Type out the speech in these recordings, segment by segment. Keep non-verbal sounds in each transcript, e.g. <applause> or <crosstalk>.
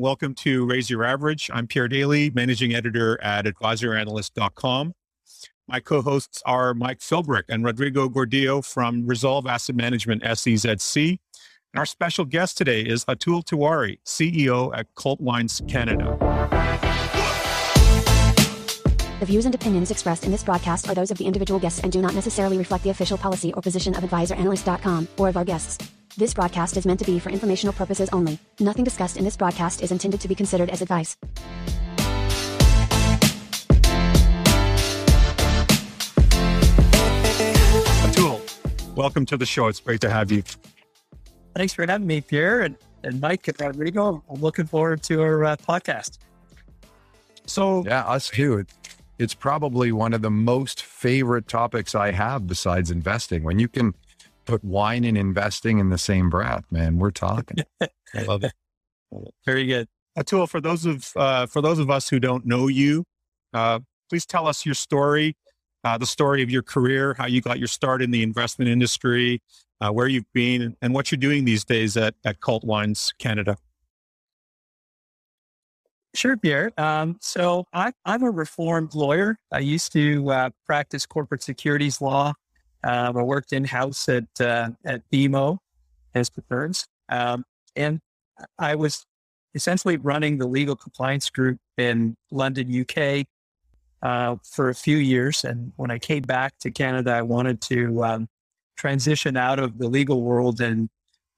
Welcome to Raise Your Average. I'm Pierre Daly, managing editor at advisoranalyst.com. My co-hosts are Mike Philbrick and Rodrigo Gordillo from Resolve Asset Management SEZC. And our special guest today is Atul Tiwari, CEO at Cult Wines Canada. The views and opinions expressed in this broadcast are those of the individual guests and do not necessarily reflect the official policy or position of advisoranalyst.com or of our guests. This broadcast is meant to be for informational purposes only. Nothing discussed in this broadcast is intended to be considered as advice. Atul, welcome to the show. It's great to have you. Thanks for having me, Pierre and, and Mike and Rodrigo. I'm looking forward to our uh, podcast. So, Yeah, us too. It, it's probably one of the most favorite topics I have besides investing. When you can put wine and investing in the same breath, man, we're talking. <laughs> I love it. Very good. Atul, for those of uh, for those of us who don't know you, uh, please tell us your story, uh, the story of your career, how you got your start in the investment industry, uh, where you've been, and what you're doing these days at at Cult Wines Canada. Sure, Pierre. Um, so I, I'm a reformed lawyer. I used to uh, practice corporate securities law. Um, I worked in house at uh, at BMO Nesbitt Burns, um, and I was essentially running the legal compliance group in London, UK, uh, for a few years. And when I came back to Canada, I wanted to um, transition out of the legal world and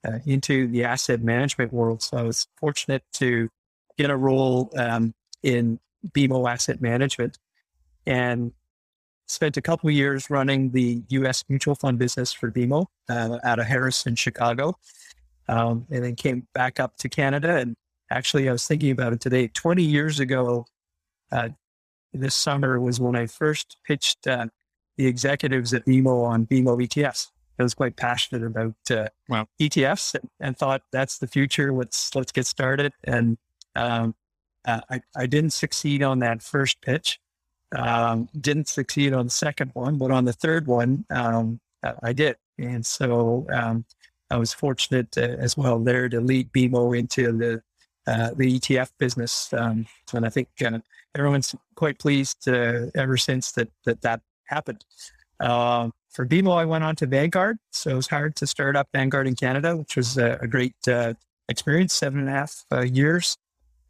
uh, into the asset management world. So I was fortunate to get a role um, in BMO Asset Management and spent a couple of years running the U.S. mutual fund business for BMO uh, out of Harrison, Chicago, um, and then came back up to Canada. And actually, I was thinking about it today. Twenty years ago, uh, this summer was when I first pitched uh, the executives at BMO on BMO ETFs. I was quite passionate about uh, Wow. ETFs and, and thought that's the future. Let's let's get started. And um, uh, I, I didn't succeed on that first pitch. Um, didn't succeed on the second one, but on the third one, um, I did. And so um, I was fortunate uh, as well there to lead BMO into the uh, the ETF business. Um, and I think uh, everyone's quite pleased uh, ever since that that, that happened. Um, for BMO, I went on to Vanguard. So it was hard to start up Vanguard in Canada, which was a, a great uh, experience, seven and a half years,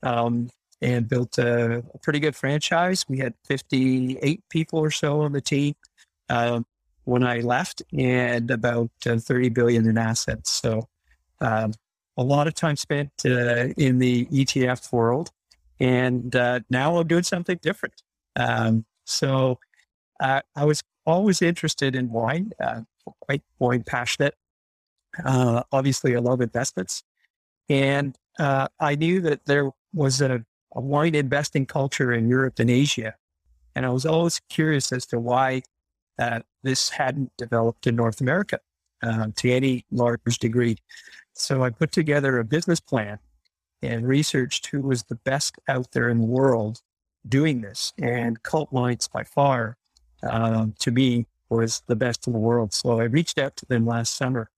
um, and built a, pretty good franchise. We had 58 people or so on the team um, when I left, and about uh, 30 billion in assets. So um, a lot of time spent uh, in the ETF world, and uh, now I'm doing something different. Um, so I was always interested in wine, uh, quite wine passionate. Uh, obviously, I love investments. And I knew that there was a, a wine investing culture in Europe and Asia. And I was always curious as to why uh, this hadn't developed in North America uh, to any large degree. So I put together a business plan and researched who was the best out there in the world doing this. And Cult Wines, by far, um, to me, was the best in the world. So I reached out to them last summer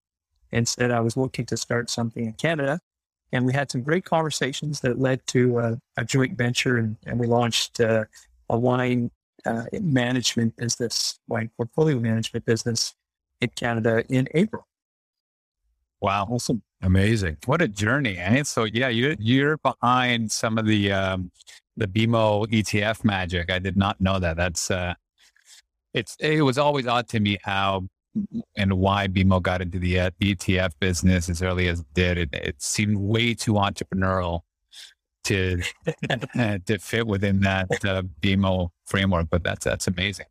and said I was looking to start something in Canada. And we had some great conversations that led to a, a joint venture, and, and we launched uh, a wine uh, management business, wine portfolio management business in Canada in April. Wow. Awesome. Amazing. What a journey. Eh? So yeah, you you're behind some of the um the BMO ETF magic. I did not know that. That's uh it's it was always odd to me how and why BMO got into the uh, ETF business as early as it did. It, it seemed way too entrepreneurial to <laughs> <laughs> to fit within that uh, BMO framework, but that's that's amazing.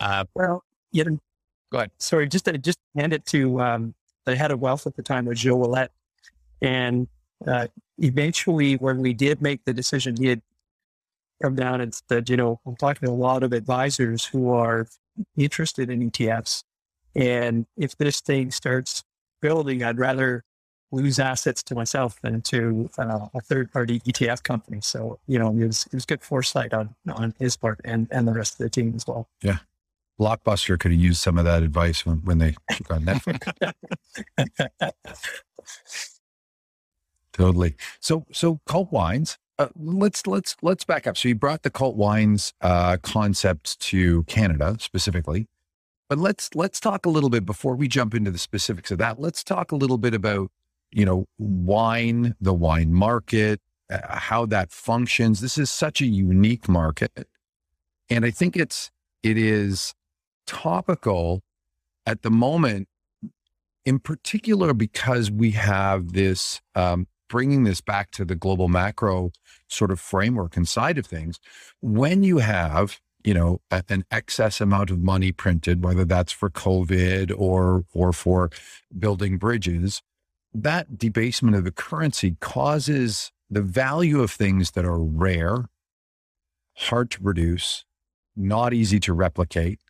Uh, Well, you know, Go ahead. Sorry, just to, just hand it to um, the head of wealth at the time was Gilles Ouellette, and uh, eventually, when we did make the decision, he had come down and said, you know, I'm talking to a lot of advisors who are interested in ETFs, and if this thing starts building, I'd rather lose assets to myself than to uh, a third party ETF company. So, you know, it was, it was good foresight on, on his part and, and the rest of the team as well. Yeah. Blockbuster could have used some of that advice when, when they took on Netflix. <laughs> Totally. So, so cult wines. Uh, let's let's let's back up. So you brought the cult wines uh, concept to Canada specifically, but let's let's talk a little bit before we jump into the specifics of that. Let's talk a little bit about you know wine, the wine market, uh, how that functions. This is such a unique market, and I think it's it is topical at the moment, in particular because we have this um, bringing this back to the global macro sort of framework and side of things, when you have you know an excess amount of money printed, whether that's for COVID or or for building bridges, that debasement of the currency causes the value of things that are rare, hard to produce, not easy to replicate.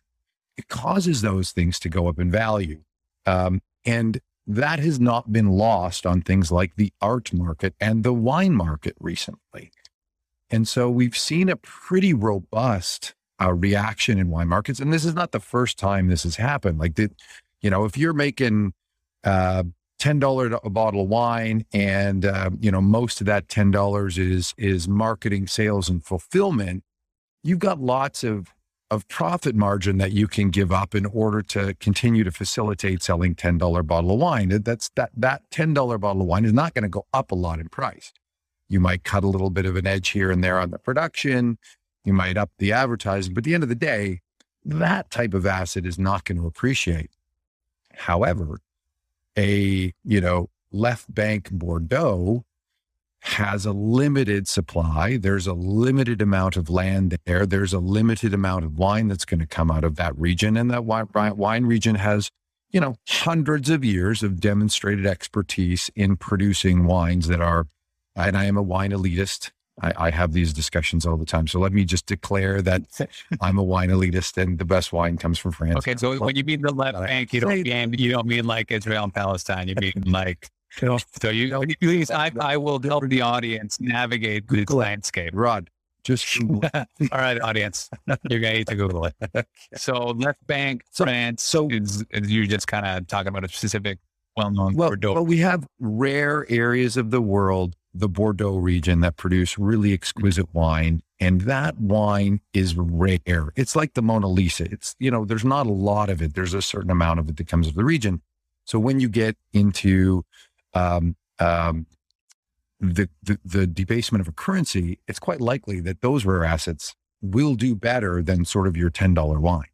It causes those things to go up in value. Um, and that has not been lost on things like the art market and the wine market recently. And so we've seen a pretty robust uh, reaction in wine markets. And this is not the first time this has happened. Like, the, you know, if you're making uh, $10 a bottle of wine and, uh, you know, most of that $10 is, is marketing, sales, and fulfillment, you've got lots of of profit margin that you can give up in order to continue to facilitate selling $10 bottle of wine. That's that that $10 bottle of wine is not going to go up a lot in price. You might cut a little bit of an edge here and there on the production. You might up the advertising, but at the end of the day, that type of asset is not going to appreciate. However, a, you know, left bank Bordeaux has a limited supply. There's a limited amount of land there. There's a limited amount of wine that's going to come out of that region. And that wine, wine region has, you know, hundreds of years of demonstrated expertise in producing wines that are, and I am a wine elitist. I, I have these discussions all the time. So let me just declare that <laughs> I'm a wine elitist and the best wine comes from France. Okay. So when you mean the left bank, you don't mean, you don't mean like Israel and Palestine. You mean like so you, please, I, I will help the audience navigate this landscape. Rod, just <laughs> all right, audience, you're gonna need to Google it. <laughs> So left bank so, France. So is, is you just kind of talking about a specific well-known well, Bordeaux. Well, we have rare areas of the world, the Bordeaux region, that produce really exquisite wine, and that wine is rare. It's like the Mona Lisa. It's you know, there's not a lot of it. There's a certain amount of it that comes with the region. So when you get into um, um, the, the, the debasement of a currency, it's quite likely that those rare assets will do better than sort of your ten dollar wine.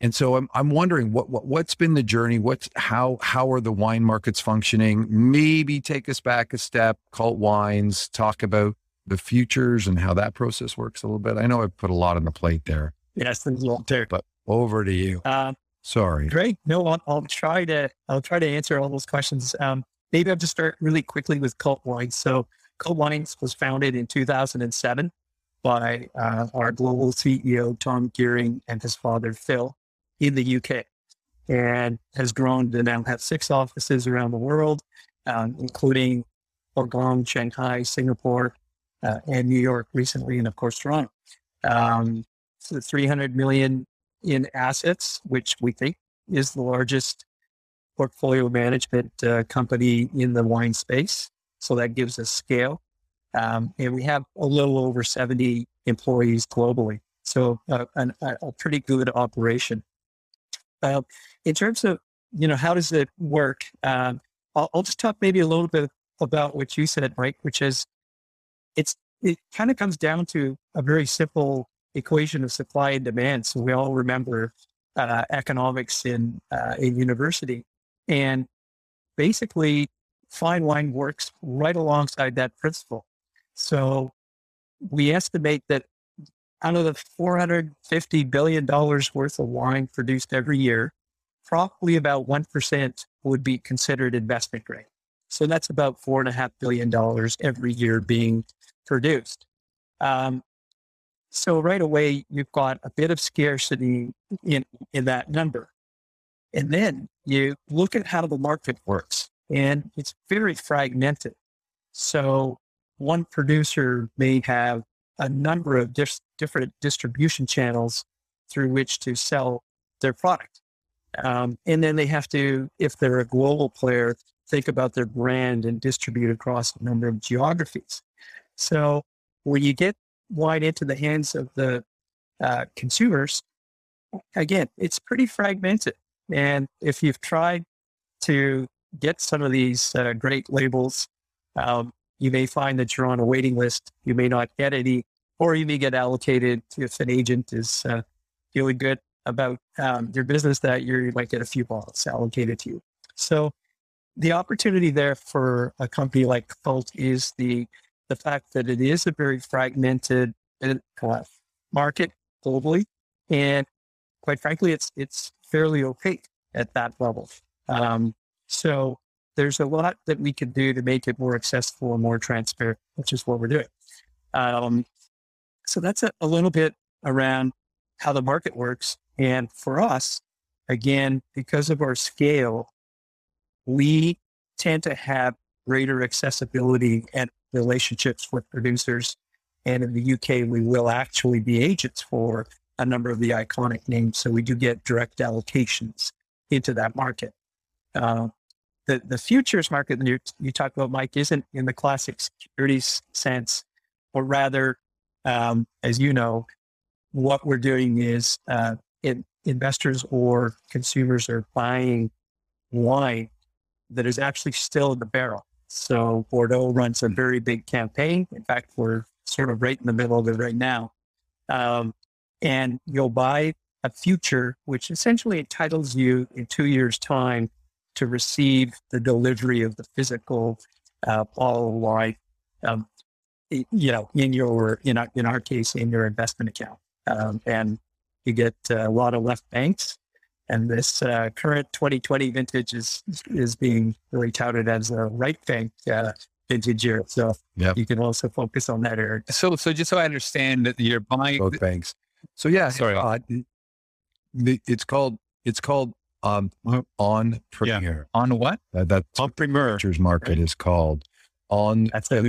And so I'm I'm wondering what, what what's been the journey? What's how how are the wine markets functioning? Maybe take us back a step, cult wines, talk about the futures and how that process works a little bit. I know I put a lot on the plate there. Yes, there's a lot there. But over to you. Um, Sorry. Great. No, I'll, I'll, try to I'll try to answer all those questions. Um, maybe I'll just start really quickly with Cult Wines. So Cult Wines was founded in 2007 by uh, our global CEO Tom Gearing and his father Phil in the UK, and has grown to now have six offices around the world, um, including Hong Shanghai, Singapore, uh, and New York recently, and of course Toronto. Um, so 300 million in assets, which we think is the largest portfolio management uh, company in the wine space. So that gives us scale. Um, and we have a little over 70 employees globally. So uh, an, a pretty good operation. Uh, in terms of, you know, how does it work? Um, I'll, I'll, just talk maybe a little bit about what you said, Mike, which is it's, it kind of comes down to a very simple equation of supply and demand. So we all remember uh, economics in uh, in university, and basically, fine wine works right alongside that principle. So we estimate that out of the 450 billion dollars worth of wine produced every year, probably about one percent would be considered investment grade. So that's about four and a half billion dollars every year being produced. Um, so right away, you've got a bit of scarcity in, in that number. And then you look at how the market works and it's very fragmented. So one producer may have a number of dis- different distribution channels through which to sell their product. Um, and then they have to, if they're a global player, think about their brand and distribute across a number of geographies. So when you get wine into the hands of the uh, consumers, again, it's pretty fragmented. And if you've tried to get some of these uh, great labels, um, you may find that you're on a waiting list. You may not get any, or you may get allocated if an agent is uh, feeling good about um, your business that year, you might get a few bottles allocated to you. So the opportunity there for a company like Cult is the the fact that it is a very fragmented uh, market globally, and quite frankly, it's it's fairly opaque at that level. Um, so there's a lot that we can do to make it more accessible and more transparent, which is what we're doing. Um, so that's a, a little bit around how the market works. And for us, again, because of our scale, we tend to have greater accessibility and relationships with producers. And in the UK, we will actually be agents for a number of the iconic names. So we do get direct allocations into that market. Uh, the, the futures market that you, you talk about, Mike, isn't in the classic securities sense, or rather, um, as you know, what we're doing is uh, in, investors or consumers are buying wine that is actually still in the barrel. So Bordeaux runs a very big campaign. In fact, we're sort of right in the middle of it right now. Um, and you'll buy a future, which essentially entitles you in two years' time to receive the delivery of the physical uh, bottle of wine, um, you know, in your, in our, in our case, in your investment account. Um, and you get uh, a lot of left banks and this uh, current 2020 vintage is is being really touted as a right bank uh, vintage year. So yep. you can also focus on that area. So, so just so I understand that you're buying both banks. So yeah, sorry, uh, it's called it's called um, en primeur. Yeah. On what? That, that's en primeur. Futures market right. is called on that's a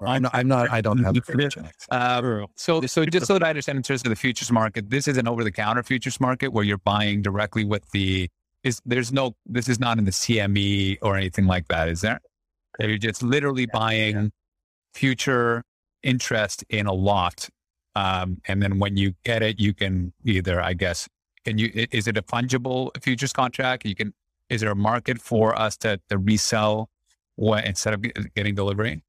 I'm, not, I'm not I don't have <laughs> uh, so so just so that I understand in terms of the futures market this is an over the counter futures market where you're buying directly with the is there's no this is not in the CME or anything like that is there? You're just literally buying future interest in a lot um, and then when you get it you can either I guess can you is it a fungible futures contract? You can is there a market for us to, to resell what instead of getting delivery?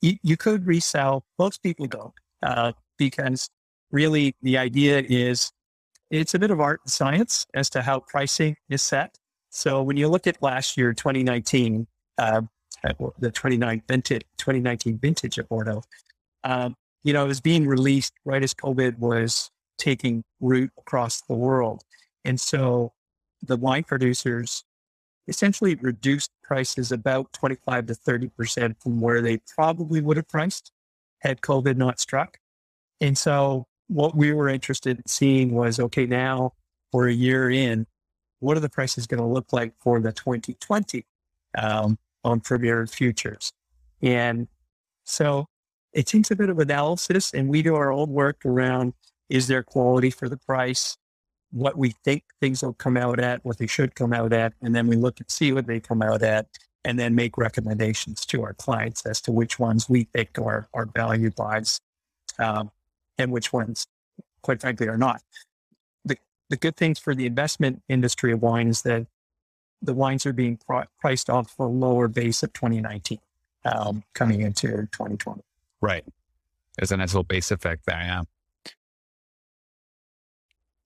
You, you could resell. Most people don't uh, because really the idea is it's a bit of art and science as to how pricing is set. So when you look at last year, 2019, uh, the 29 vintage, 2019 vintage of Bordeaux, um, you know, it was being released right as COVID was taking root across the world. And so the wine producers essentially reduced prices about 25 to 30% from where they probably would have priced had COVID not struck. And so what we were interested in seeing was, okay, now we're a year in, what are the prices going to look like for the 2020 um, en primeur Futures? And so it takes a bit of analysis and we do our own work around, is there quality for the price? What we think things will come out at, what they should come out at, and then we look and see what they come out at, and then make recommendations to our clients as to which ones we think are, are value buys um, and which ones, quite frankly, are not. The, the good things for the investment industry of wine is that the wines are being pr- priced off a lower base of 2019 um, coming into 2020. Right. There's a nice little base effect there. Yeah.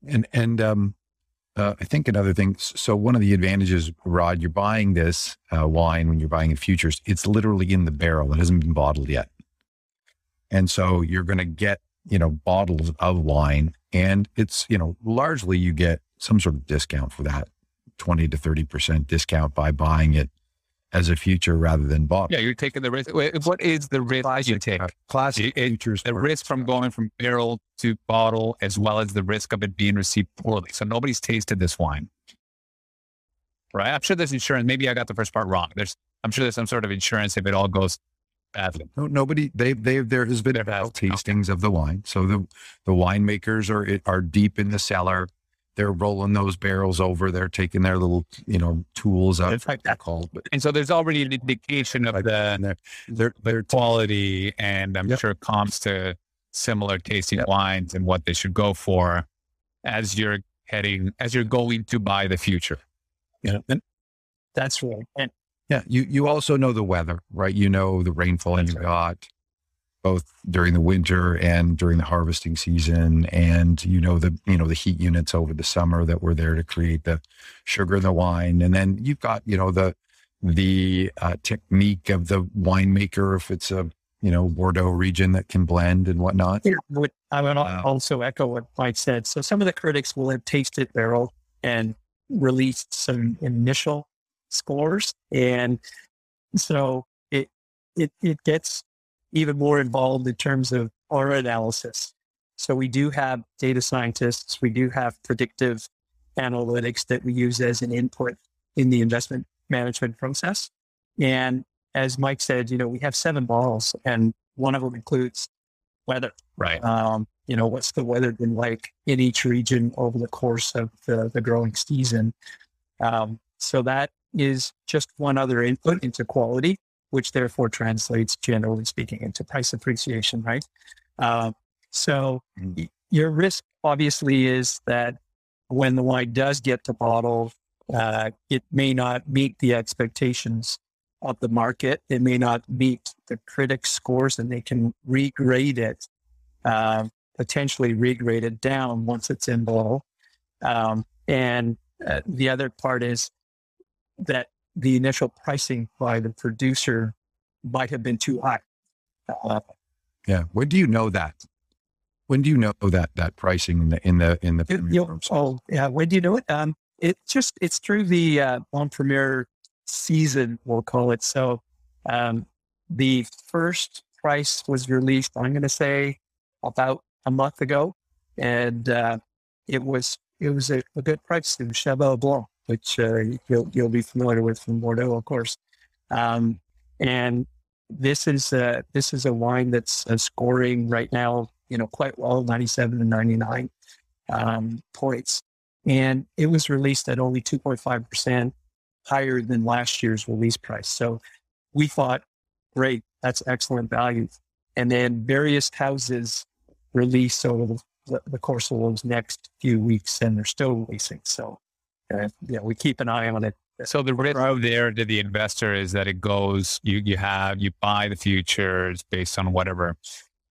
And and um, uh, I think another thing. So one of the advantages, Rod, you're buying this uh, wine when you're buying in futures. It's literally in the barrel. It hasn't been bottled yet, and so you're going to get you know bottles of wine, and it's you know largely you get some sort of discount for that, twenty to thirty percent discount by buying it as a future rather than bought. Yeah, you're taking the risk. What is the risk classic, you take? Uh, classic it, futures. The risk from going from barrel to bottle, as well as the risk of it being received poorly. So nobody's tasted this wine, right? I'm sure there's insurance. Maybe I got the first part wrong. There's, I'm sure there's some sort of insurance if it all goes badly. No, nobody. They, they, there has been tastings okay. of the wine. So the, the winemakers are are deep in the cellar they're rolling those barrels over. They're taking their little, you know, tools out. It's like that. called, but And so there's already an indication of the, they're, they're, their quality and I'm Yep. sure comps to similar tasting Yep. wines and what they should go for as you're heading, as you're going to buy the future. Know, and that's right. And Yeah, you you also know the weather, right? You know the rainfall That's you right. got both during the winter and during the harvesting season, and you know the you know the heat units over the summer that were there to create the sugar in the wine, and then you've got you know the the uh, technique of the winemaker if it's a you know Bordeaux region that can blend and whatnot. Yeah, I would Wow. also echo what Mike said. So some of the critics will have tasted barrel and released some initial scores, and so it it it gets even more involved in terms of our analysis. So we do have data scientists, we do have predictive analytics that we use as an input in the investment management process, and as Mike said, you know, we have seven models, and one of them includes weather. Right. Um, you know, what's the weather been like in each region over the course of the, the growing season? Um, so that is just one other input into quality, which therefore translates, generally speaking, into price appreciation, right? Um, so Mm. y- your risk obviously is that when the wine does get to bottle, uh, it may not meet the expectations of the market. It may not meet the critic scores, and they can regrade it, um, potentially regrade it down once it's in bottle. Um, and uh, the other part is that the initial pricing by the producer might have been too high. Uh, Yeah, when do you know that? When do you know that that pricing in the in the in the premium oh, yeah. When do you know it? Um, it just it's through the uh, en primeur season, we'll call it. So, um, the first price was released. I'm going to say about a month ago, and uh, it was it was a, a good price. in Cheval Blanc, which uh, you'll you'll be familiar with from Bordeaux, of course. Um, and this is uh, this is a wine that's uh, scoring right now, you know, quite well, 97 and 99 um, points. And it was released at only 2.5% higher than last year's release price. So we thought, great, that's excellent value. And then various houses release over the, the course of those next few weeks, and they're still releasing. So, uh, yeah, we keep an eye on it. So the risk there to the investor is that it goes, you, you have, you buy the futures based on whatever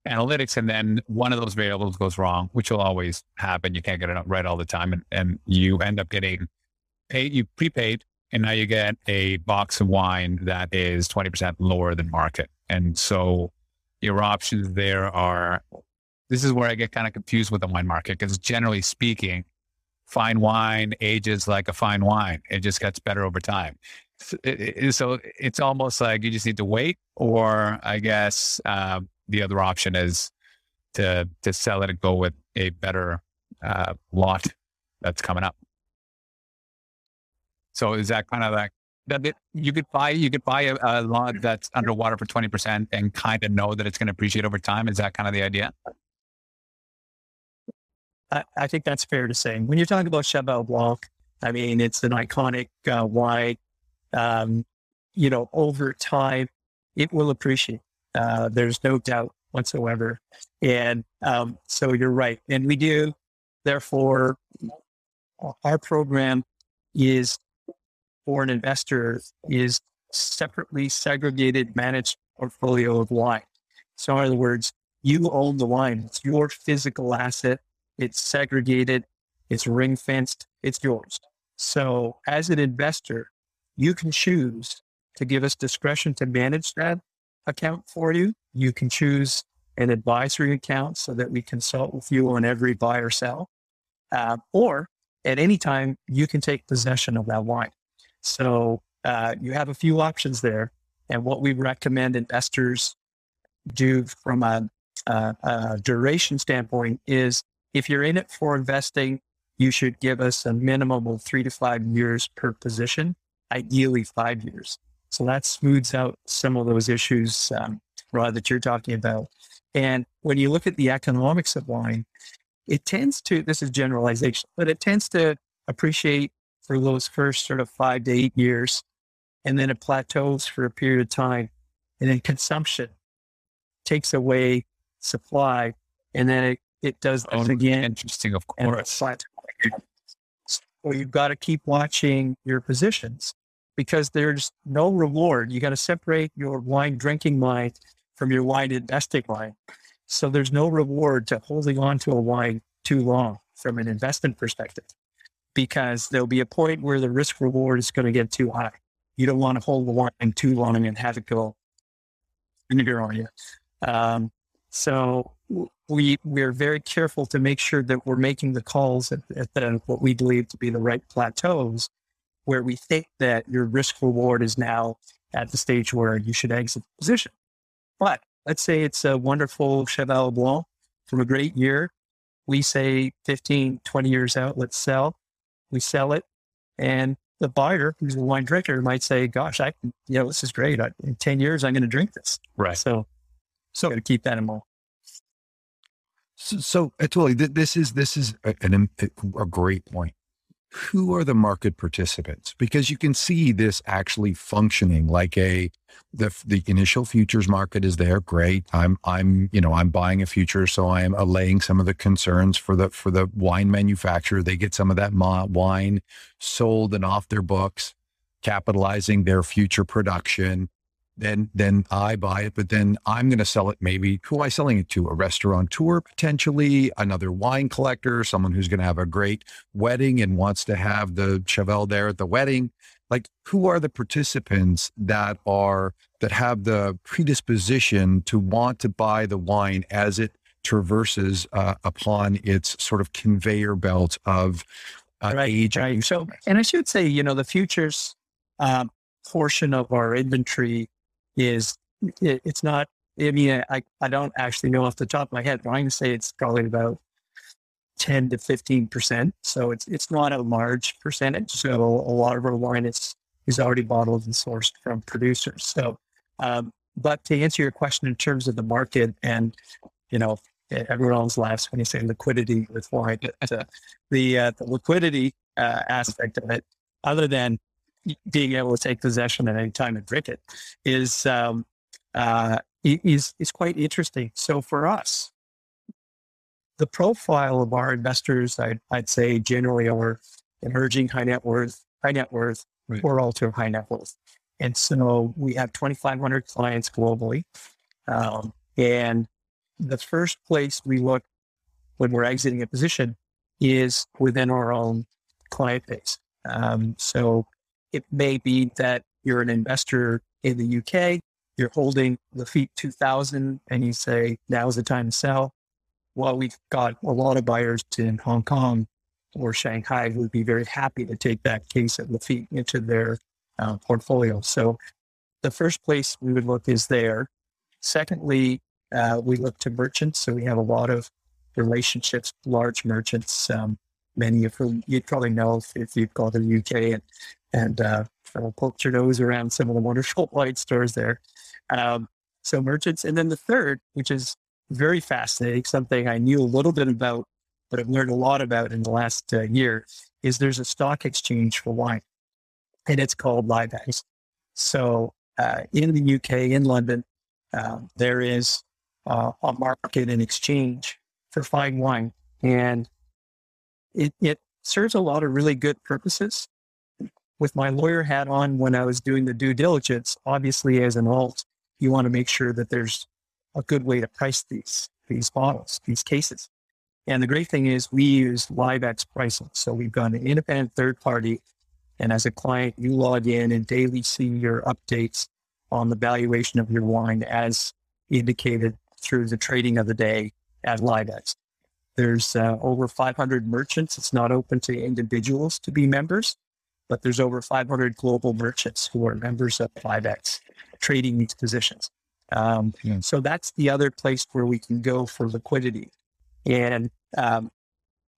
analytics, and then one of those variables goes wrong, which will always happen. You can't get it right all the time. And, and you end up getting paid, you prepaid, and now you get a box of wine that is 20% lower than market. And so your options there are, this is where I get kind of confused with the wine market, because generally speaking, fine wine ages like a fine wine. It just gets better over time. So, it- it- so it's almost like you just need to wait, or I guess um, the other option is to to sell it and go with a better uh, lot that's coming up. So is that kind of like that? You could buy you could buy a, a lot that's underwater for twenty percent and kind of know that it's going to appreciate over time. Is that kind of the idea? I, I think that's fair to say. When you're talking about Cheval Blanc, I mean, it's an iconic uh, wine. Um, you know, over time, it will appreciate. Uh, there's no doubt whatsoever. And um, so you're right. And we do, therefore, our program is for an investor is separately segregated managed portfolio of wine. So in other words, you own the wine. It's your physical asset. It's segregated. It's ring fenced. It's yours. So as an investor, you can choose to give us discretion to manage that account for you. You can choose an advisory account so that we consult with you on every buy or sell. Uh, or at any time, you can take possession of that wine. So uh, you have a few options there. And what we recommend investors do from a, a, a duration standpoint is if you're in it for investing, you should give us a minimum of three to five years per position, ideally five years. So that smooths out some of those issues, um, Rod, that you're talking about. And when you look at the economics of wine, it tends to, this is generalization, but it tends to appreciate for those first sort of five to eight years. And then it plateaus for a period of time. And then consumption takes away supply. And then it, it does again. Interesting, of course. So you've got to keep watching your positions because there's no reward. You got to separate your wine drinking mind from your wine investing mind. So there's no reward to holding on to a wine too long from an investment perspective because there'll be a point where the risk reward is going to get too high. You don't want to hold the wine too long and have it go vinegar on you. Um, so we we're very careful to make sure that we're making the calls at, at the, what we believe to be the right plateaus, where we think that your risk reward is now at the stage where you should exit the position. But let's say it's a wonderful Cheval Blanc from a great year. We say 15, 20 years out, let's sell. We sell it. And the buyer, who's a wine drinker, might say, gosh, I, you know, this is great. I, in 10 years, I'm going to drink this. Right. So, so got to keep that in mind. So, so Atuli, th- this is this is a, an, a great point. Who are the market participants? Because you can see this actually functioning like a the the initial futures market is there. Great. I'm I'm you know I'm buying a future, so I am allaying some of the concerns for the for the wine manufacturer. They get some of that ma- wine sold and off their books, capitalizing their future production then then I buy it, but then I'm going to sell it. Maybe who am I selling it to? A restaurateur, potentially another wine collector, someone who's going to have a great wedding and wants to have the Cheval there at the wedding. Like, who are the participants that are that have the predisposition to want to buy the wine as it traverses uh, upon its sort of conveyor belt of uh, Right, age? right. So, and I should say, you know, the futures um, portion of our inventory is it, it's not. I mean, I, I don't actually know off the top of my head, but I'm going to say it's probably about ten to fifteen percent. So it's it's not a large percentage. So a lot of our wine is is already bottled and sourced from producers. So, um, but to answer your question in terms of the market and you know everyone always laughs when you say liquidity with wine. But, uh, the uh, the liquidity uh, aspect of it, other than being able to take possession at any time and drink it, is um, uh, is is quite interesting. So for us, the profile of our investors, I'd, I'd say generally are emerging high net worth, high net worth, Right. or ultra high net worth. And so we have 2,500 clients globally. Um, and the first place we look when we're exiting a position is within our own client base. Um, so it may be that you're an investor in the UK, you're holding the FEET 2000, and you say, now's the time to sell. Well, we've got a lot of buyers in Hong Kong or Shanghai who would be very happy to take that case of Lafite into their uh, portfolio. So the first place we would look is there. Secondly, uh, we look to merchants. So we have a lot of relationships, large merchants, um, many of whom you'd probably know if, you've gone to the UK and, and uh, poked your nose around some of the wonderful <laughs> wine stores there. Um, so merchants. And then the third, which is very fascinating, something I knew a little bit about, but I've learned a lot about in the last uh, year, is there's a stock exchange for wine, and it's called Liv-ex. So uh, in the UK, in London, uh, there is uh, a market and exchange for fine wine, and it, it serves a lot of really good purposes. With my lawyer hat on, when I was doing the due diligence, obviously as an alt, you want to make sure that there's a good way to price these these bottles, these cases. And the great thing is we use Liv-ex pricing. So we've got an independent third party. And as a client, you log in and daily see your updates on the valuation of your wine as indicated through the trading of the day at Liv-ex. There's uh, over 500 merchants. It's not open to individuals to be members, but there's over 500 global merchants who are members of Liv-ex trading these positions. Um, Yeah. So that's the other place where we can go for liquidity. And um,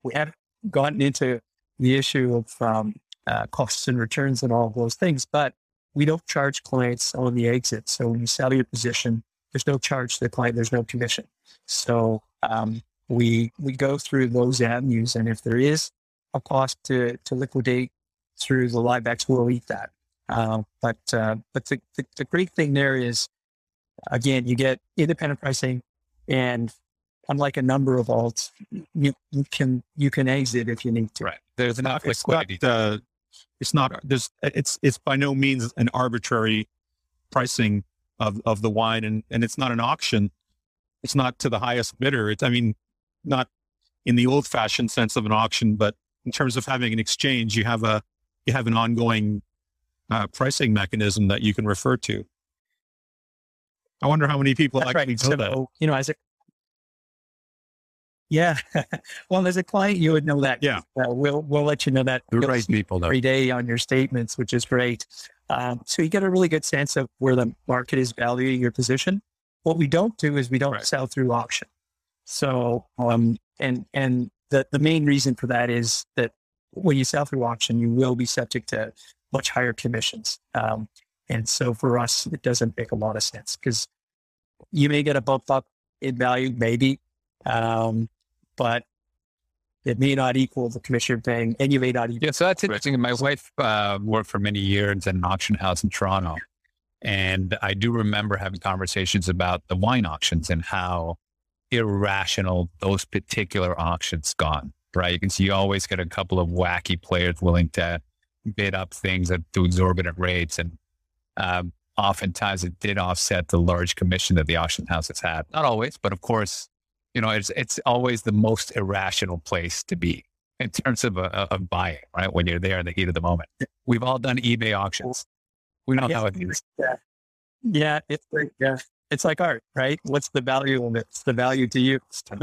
we haven't gotten into the issue of um, uh, costs and returns and all of those things, but we don't charge clients on the exit. So when you sell your position, there's no charge to the client, there's no commission. So um, we we go through those avenues, and if there is a cost to to liquidate through the Liv-ex, we'll eat that. Uh, but uh, but the, the the great thing there is, again, you get independent pricing, and unlike a number of alts, you, you can you can exit if you need to. Right. There's enough it's not, uh, it's not, there's, it's, it's by no means an arbitrary pricing of, of the wine and, and it's not an auction. It's not to the highest bidder. It's, I mean, not in the old fashioned sense of an auction, but in terms of having an exchange, you have a, you have an ongoing uh, pricing mechanism that you can refer to. I wonder how many people That's actually right. know that. You know, as a yeah, <laughs> well, as a client, you would know that. Yeah. Uh, we'll we'll let you know that The right people every day on your statements, which is great. Um, so you get a really good sense of where the market is valuing your position. What we don't do is we don't Right. sell through auction. So, um, and and the the main reason for that is that when you sell through auction, you will be subject to much higher commissions. Um, and so for us, it doesn't make a lot of sense because you may get a bump up in value, maybe, um, but it may not equal the commission paying, and you may not even. Yeah, so that's interesting. My wife uh, worked for many years at an auction house in Toronto. And I do remember having conversations about the wine auctions and how irrational those particular auctions gone, right? You can see you always get a couple of wacky players willing to bid up things at to exorbitant rates. And um, oftentimes it did offset the large commission that the auction houses had. Not always, but of course, you know, it's, it's always the most irrational place to be in terms of, uh, of buying, right? When you're there in the heat of the moment. We've all done eBay auctions. We know Yeah. how it is. Yeah. Yeah. It's like, yeah. It's like art, right? What's the value of it? It's the value to you. <laughs>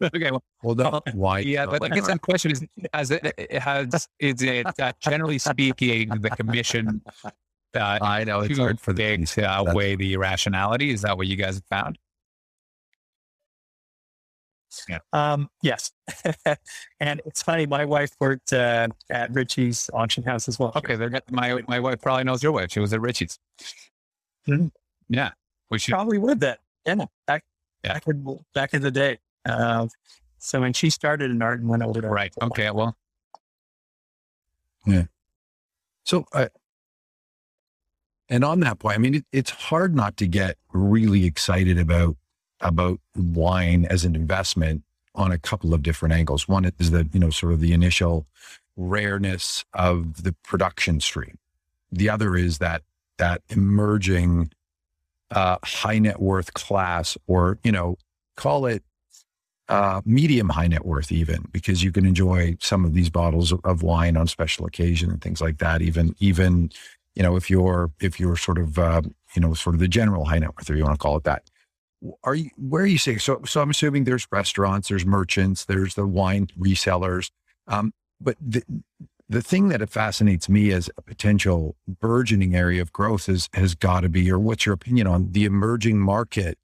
Okay, well, Well, no, why? yeah, but I guess that question is, as it, it has, is it, uh, generally speaking, the commission, uh, I know it's hard for the to outweigh the irrationality? Is that what you guys have found? Um, yes. <laughs> and it's funny. My wife worked uh, at Richie's auction house as well. Okay, they're, my, my wife probably knows your wife. She was at Richie's. Mhm. Yeah, we should, Probably would that. Yeah. no, Back, Yeah. back, in, back in the day. Uh, so when she started in art and went over to right. Okay, well, yeah. So, uh, and on that point, I mean, it, it's hard not to get really excited about about wine as an investment on a couple of different angles. One is the you know sort of the initial rareness of the production stream. The other is that that emerging uh, high net worth class, or you know, call it uh, medium high net worth, even because you can enjoy some of these bottles of, wine on special occasion and things like that. Even even you know if you're if you're sort of uh, you know sort of the general high net worth, or you want to call it that. Are you where are you saying? So so I'm assuming there's restaurants, there's merchants, there's the wine resellers. Um, but the the thing that fascinates me as a potential burgeoning area of growth is has got to be, or what's your opinion on the emerging market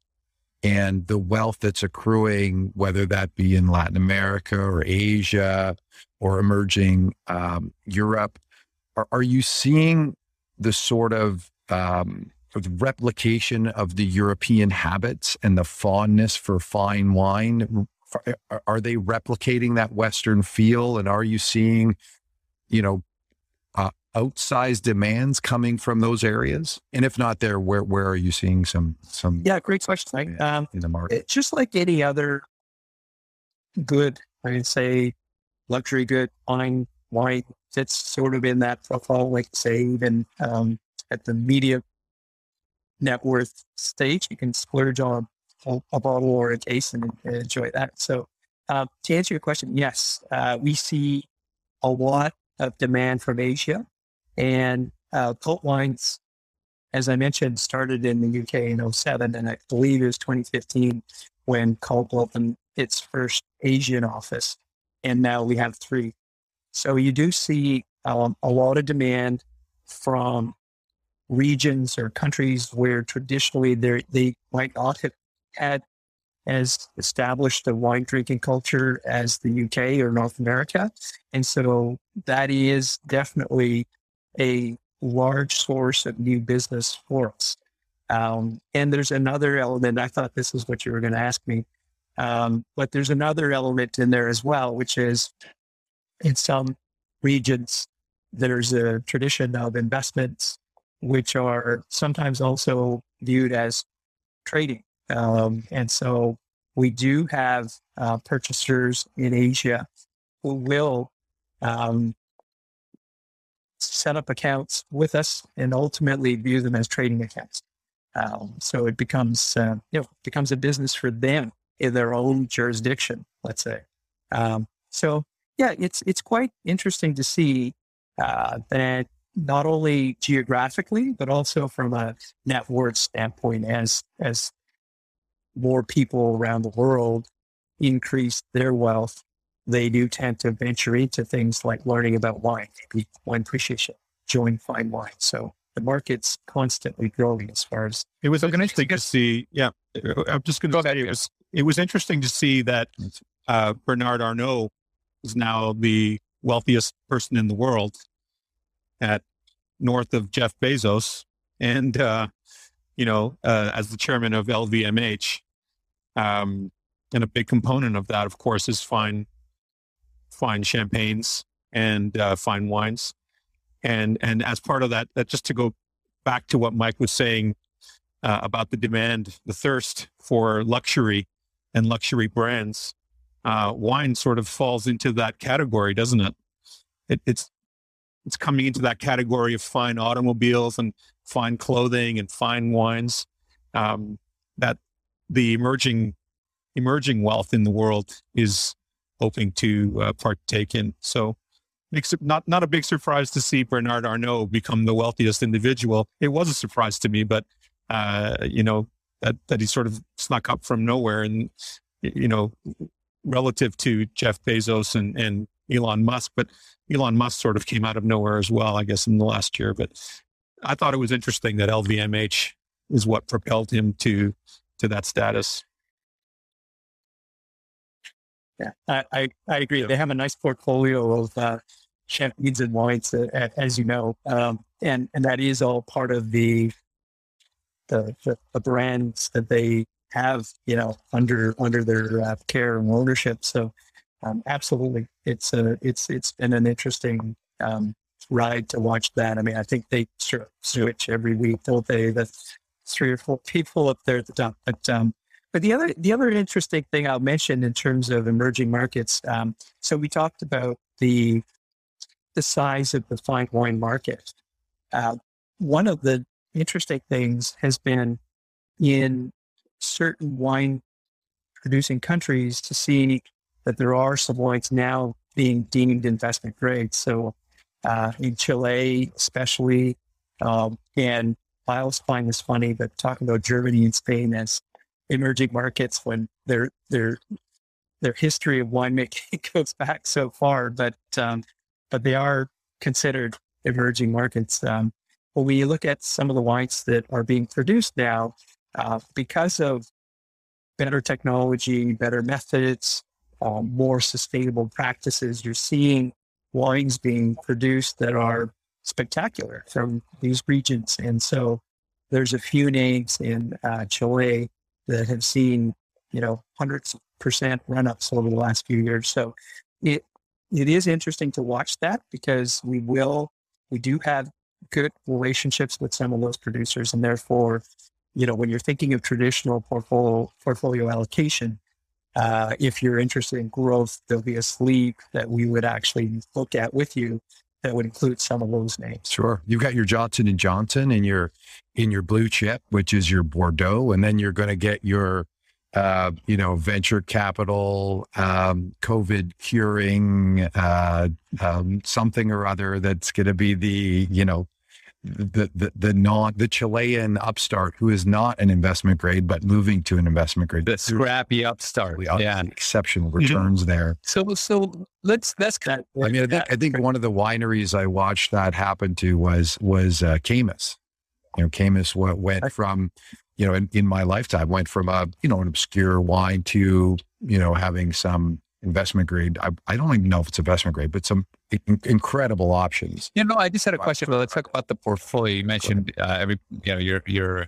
and the wealth that's accruing, whether that be in Latin America or Asia or emerging um, Europe. Are, are you seeing the sort of um, the replication of the European habits and the fondness for fine wine? Are, are they replicating that Western feel? And are you seeing, you know, uh, outsized demands coming from those areas? And if not there, where where are you seeing some some Yeah, great question. Mike. Um, in the market? it's just like any other good, I would say, luxury good wine, wine that's sort of in that profile, like say even um, at the media net worth stage, you can splurge on a, a bottle or a case and, and enjoy that. So uh, to answer your question, yes, uh, we see a lot of demand from Asia and uh, cult wines, as I mentioned, started in the UK in 07 and I believe it was 2015 when Cult opened its first Asian office, and now we have three. So you do see um, a lot of demand from regions or countries where traditionally they might not have had as established a wine drinking culture as the UK or North America, and so that is definitely a large source of new business for us. Um, and there's another element. I thought this is what you were going to ask me. Um, but there's another element in there as well, which is in some regions, there's a tradition of investments, which are sometimes also viewed as trading. Um, and so we do have uh, purchasers in Asia who will um, set up accounts with us and ultimately view them as trading accounts. Um, so it becomes uh, you know becomes a business for them in their own jurisdiction, let's say. Um, so yeah, it's it's quite interesting to see uh, that not only geographically but also from a net worth standpoint, as as more people around the world increase their wealth, they do tend to venture into things like learning about wine, maybe wine appreciation, join fine wine. So the market's constantly growing as far as it was interesting to see. Yeah, I'm just going to say it was it was interesting to see that uh, Bernard Arnault is now the wealthiest person in the world, at north of Jeff Bezos, and uh, you know, uh, as the chairman of LVMH, um, and a big component of that, of course, is fine, fine champagnes and uh, fine wines, and and as part of that, that just to go back to what Mike was saying uh, about the demand, the thirst for luxury and luxury brands, uh, wine sort of falls into that category, doesn't it? it? It's it's coming into that category of fine automobiles and fine clothing and fine wines. Um, that the emerging emerging wealth in the world is hoping to uh, partake in. So makes it not not a big surprise to see Bernard Arnault become the wealthiest individual. It was a surprise to me, but uh, you know that that he sort of snuck up from nowhere, and you know, relative to Jeff Bezos and and Elon Musk, but Elon Musk sort of came out of nowhere as well, I guess, in the last year. But I thought it was interesting that LVMH is what propelled him to to that status. Yeah, I, I, I agree. Yeah. They have a nice portfolio of uh, champagnes and wines, uh, as you know, um, and and that is all part of the the, the, the brands that they have, you know, under under their uh, care and ownership. So, um, absolutely, it's a it's it's been an interesting um, ride to watch that. I mean, I think they switch every week, don't they? That's three or four people up there at the top, but um, but the other the other interesting thing I'll mention in terms of emerging markets, um, so we talked about the the size of the fine wine market. Uh, one of the interesting things has been in certain wine producing countries to see that there are some wines now being deemed investment grade. So uh, in Chile, especially, um, and I always find this funny, but talking about Germany and Spain as emerging markets when their their their history of winemaking <laughs> goes back so far, but um, but they are considered emerging markets. Um, when we look at some of the wines that are being produced now, uh, because of better technology, better methods, um, more sustainable practices, you're seeing wines being produced that are spectacular from these regions. And so there's a few names in uh, Chile that have seen, you know, hundreds of percent run ups over the last few years. So it it is interesting to watch that because we will we do have good relationships with some of those producers and therefore you know when you're thinking of traditional portfolio portfolio allocation uh, if you're interested in growth there'll be a sleeve that we would actually look at with you that would include some of those names. Sure. You've got your johnson and johnson and your in your blue chip, which is your Bordeaux, and then you're going to get your, uh, you know, venture capital, um, COVID curing, uh, um, something or other that's going to be the, you know, the, the the non the Chilean upstart who is not an investment grade but moving to an investment grade. The scrappy upstart, yeah, exceptional mm-hmm. returns mm-hmm. there. So so let's let's. That, I mean, I think I think one of the wineries I watched that happen to was was uh, Caymus you know, Caymus went from, you know, in, in my lifetime, went from a, you know, an obscure wine to, you know, having some investment grade. I, I don't even know if it's investment grade, but some in, incredible options. You know, I just had a question. Let's talk about the portfolio. You mentioned uh, every, you know, you're you're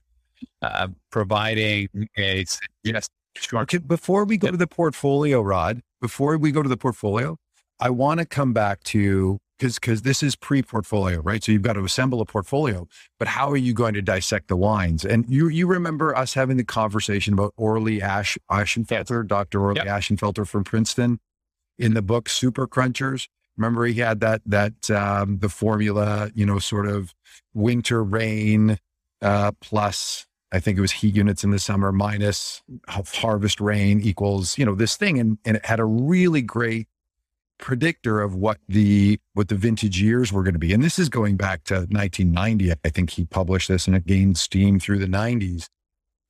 uh, providing a Sure. Okay, before we go to the portfolio, Rod, before we go to the portfolio, I want to come back to because because this is pre-portfolio, right? So you've got to assemble a portfolio, but how are you going to dissect the wines? And you you remember us having the conversation about Orley Ash Ashenfelter, Dr. Orley Yep. Ashenfelter from Princeton, in the book Super Crunchers. Remember he had that that um, the formula, you know, sort of winter rain uh, plus I think it was heat units in the summer minus harvest rain equals, you know, this thing. And, and it had a really great predictor of what the, what the vintage years were going to be. And this is going back to 1990. I think he published this and it gained steam through the 90s.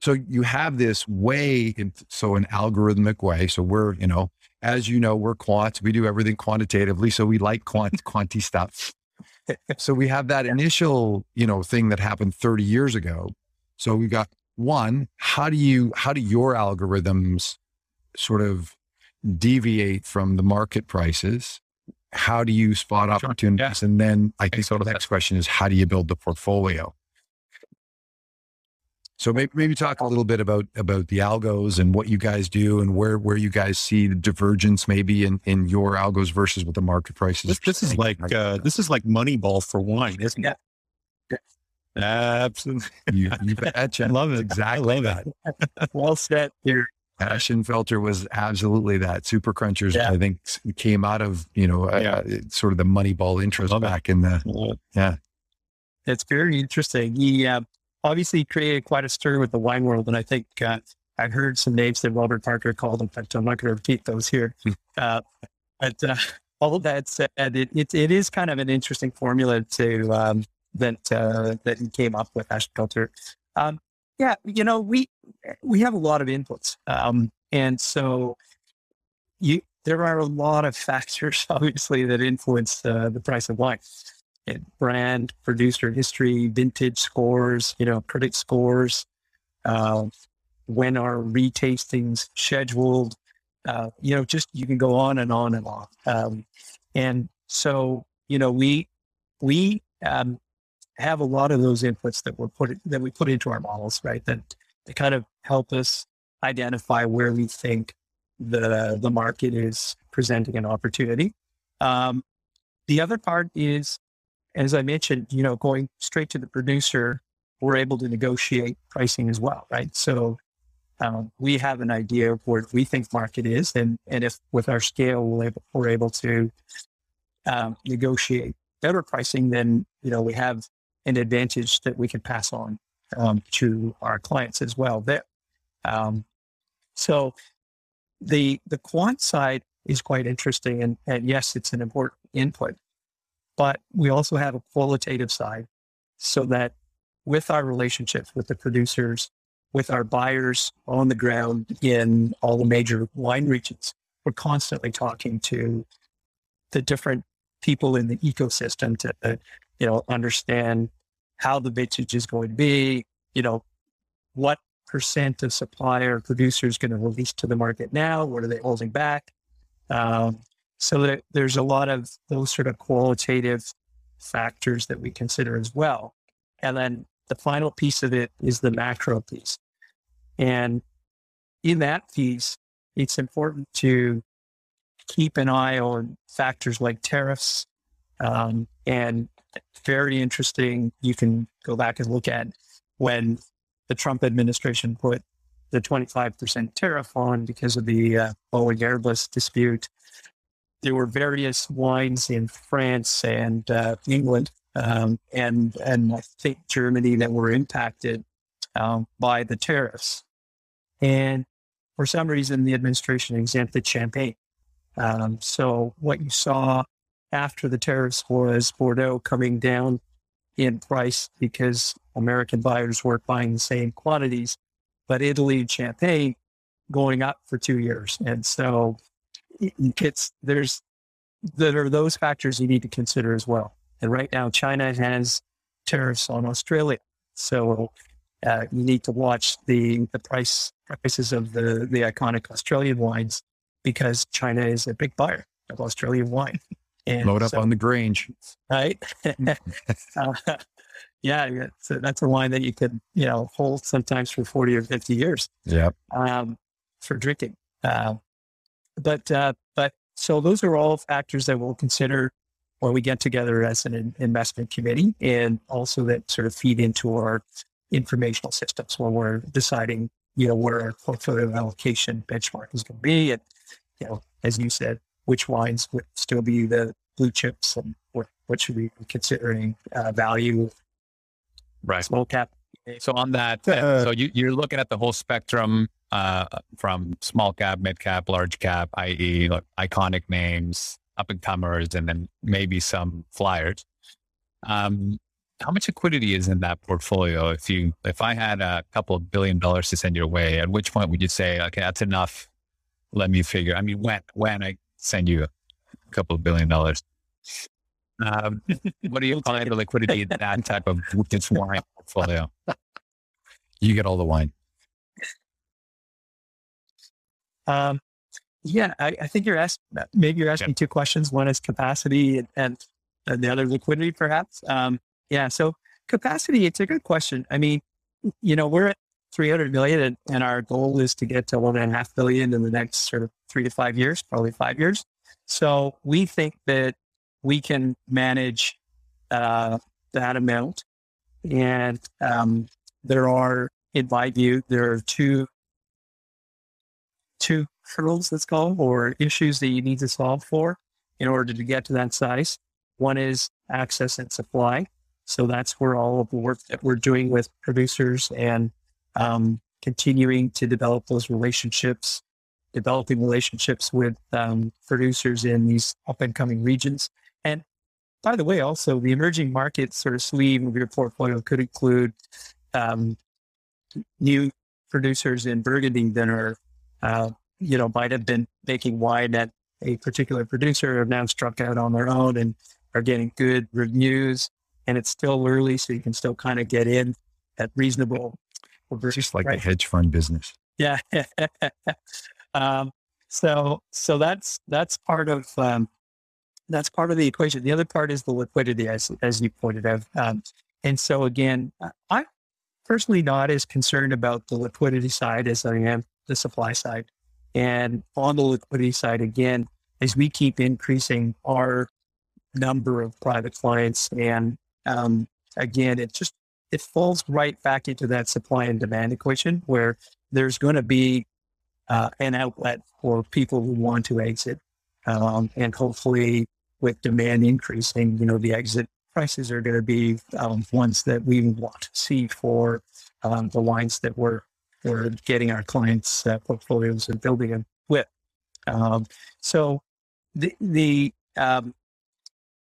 So you have this way, in, so an algorithmic way. So we're, you know, as you know, we're quants. We do everything quantitatively. So we like quant, <laughs> quanti stuff. so we have that initial, you know, thing that happened 30 years ago. So we got one, how do you, how do your algorithms sort of deviate from the market prices? How do you spot Sure. opportunities? And then I think Makes the next question is how do you build the portfolio? So maybe, maybe talk a little bit about, about the algos and what you guys do and where, where you guys see the divergence maybe in, in your algos versus what the market prices. This, this is like uh, this is like Moneyball for wine, isn't it? Yeah. Absolutely. you, you betcha. <laughs> I love it. Exactly I love that. Well said here. Ashenfelter was absolutely that. Super Crunchers, Yeah. I think, came out of you know uh, Yeah. uh, sort of the Moneyball interest Love it. back in the yeah. It's very interesting. He uh, obviously created quite a stir with the wine world, and I think uh, I've heard some names that Robert Parker called him, but I'm not going to repeat those here. uh, but uh, <laughs> all of that said, it, it it is kind of an interesting formula to um, that uh, that he came up with Ashenfelter. Um, yeah, you know we we have a lot of inputs, um, and so you there are a lot of factors <laughs> obviously that influence uh, the price of wine and brand, producer history, vintage scores, you know, critic scores, uh, when are retastings scheduled, uh, you know, just you can go on and on and on. Um, and so, you know, we we um, have a lot of those inputs that we're put that we put into our models, right? That that kind of help us identify where we think the the market is presenting an opportunity. Um, the other part is as I mentioned, you know, going straight to the producer, we're able to negotiate pricing as well, right? So um, we have an idea of where we think market is, and and if with our scale we're able, we're able to um, negotiate better pricing, then you know we have an advantage that we can pass on um, to our clients as well. There, um, so the the quant side is quite interesting, and and yes, it's an important input but we also have a qualitative side so that with our relationships with the producers, with our buyers on the ground in all the major wine regions, we're constantly talking to the different people in the ecosystem to, uh, you know, understand how the vintage is going to be, you know, what percent of supplier or producer is going to release to the market now? What are they holding back? Um, so that there's a lot of those sort of qualitative factors that we consider as well. And then the final piece of it is the macro piece. And in that piece, it's important to keep an eye on factors like tariffs. Um, and very interesting, you can go back and look at when the Trump administration put the 25% tariff on because of the uh, Boeing Airbus dispute there were various wines in France and uh, England um, and and I think Germany that were impacted um, by the tariffs. And for some reason, the administration exempted champagne. Um, so what you saw after the tariffs was Bordeaux coming down in price because American buyers weren't buying the same quantities, but Italy and champagne going up for two years. And so it's there's there are those factors you need to consider as well. And right now, China has tariffs on Australia, so uh, you need to watch the the price prices of the the iconic Australian wines because China is a big buyer of Australian wine. <laughs> And load up so- on the Grange. right? <laughs> uh, yeah, so that's a wine that you could you know hold sometimes for forty or fifty years. Yeah. Um, for drinking. Uh, but uh, but so those are all factors that we'll consider when we get together as an investment committee, and also that sort of feed into our informational systems when we're deciding, you know, where our portfolio allocation benchmark is going to be, and you know, as you said, which wines would still be the blue chips, and what what should we be considering uh, value, right? Small cap. So on that, uh, so you, you're looking at the whole spectrum uh, from small cap, mid cap, large cap, i.e., like iconic names, up and comers, and then maybe some flyers. Um, how much liquidity is in that portfolio? If you, if I had a couple of billion dollars to send your way, at which point would you say, okay, that's enough? Let me figure. I mean, when when I send you a couple of billion dollars, um, <laughs> what do you find the liquidity in that type of wine portfolio? You get all the wine. Um, yeah, I, I, think you're asking, maybe you're asking two questions. One is capacity and, and, and the other liquidity, perhaps. Um, yeah. So capacity, it's a good question. I mean, you know, we're at 300 million and, and our goal is to get to one and a half billion in the next sort of three to five years, probably five years. So we think that we can manage uh, that amount. And um, there are, in my view, there are two two hurdles, let's call them, or issues that you need to solve for in order to get to that size. One is access and supply. So that's where all of the work that we're doing with producers and um, continuing to develop those relationships, developing relationships with um, producers in these up and coming regions. And by the way, also the emerging markets sort of sleeve of your portfolio could include um, new producers in Burgundy that are uh, you know, might have been making wine at a particular producer have now struck out on their own and are getting good reviews. And it's still early, so you can still kind of get in at reasonable. It's just like right? the hedge fund business. Yeah. <laughs> um, so so that's that's part of um, that's part of the equation. The other part is the liquidity, as as you pointed out. Um, and so again, I'm personally not as concerned about the liquidity side as I am the supply side. And on the liquidity side, again, as we keep increasing our number of private clients, and um, again, it just it falls right back into that supply and demand equation where there's going to be uh, an outlet for people who want to exit, um, and hopefully, with demand increasing, you know, the exit prices are going to be um, ones that we want to see for um, the lines that we're we're getting our clients' uh, portfolios and building them with. Um, so the the, um,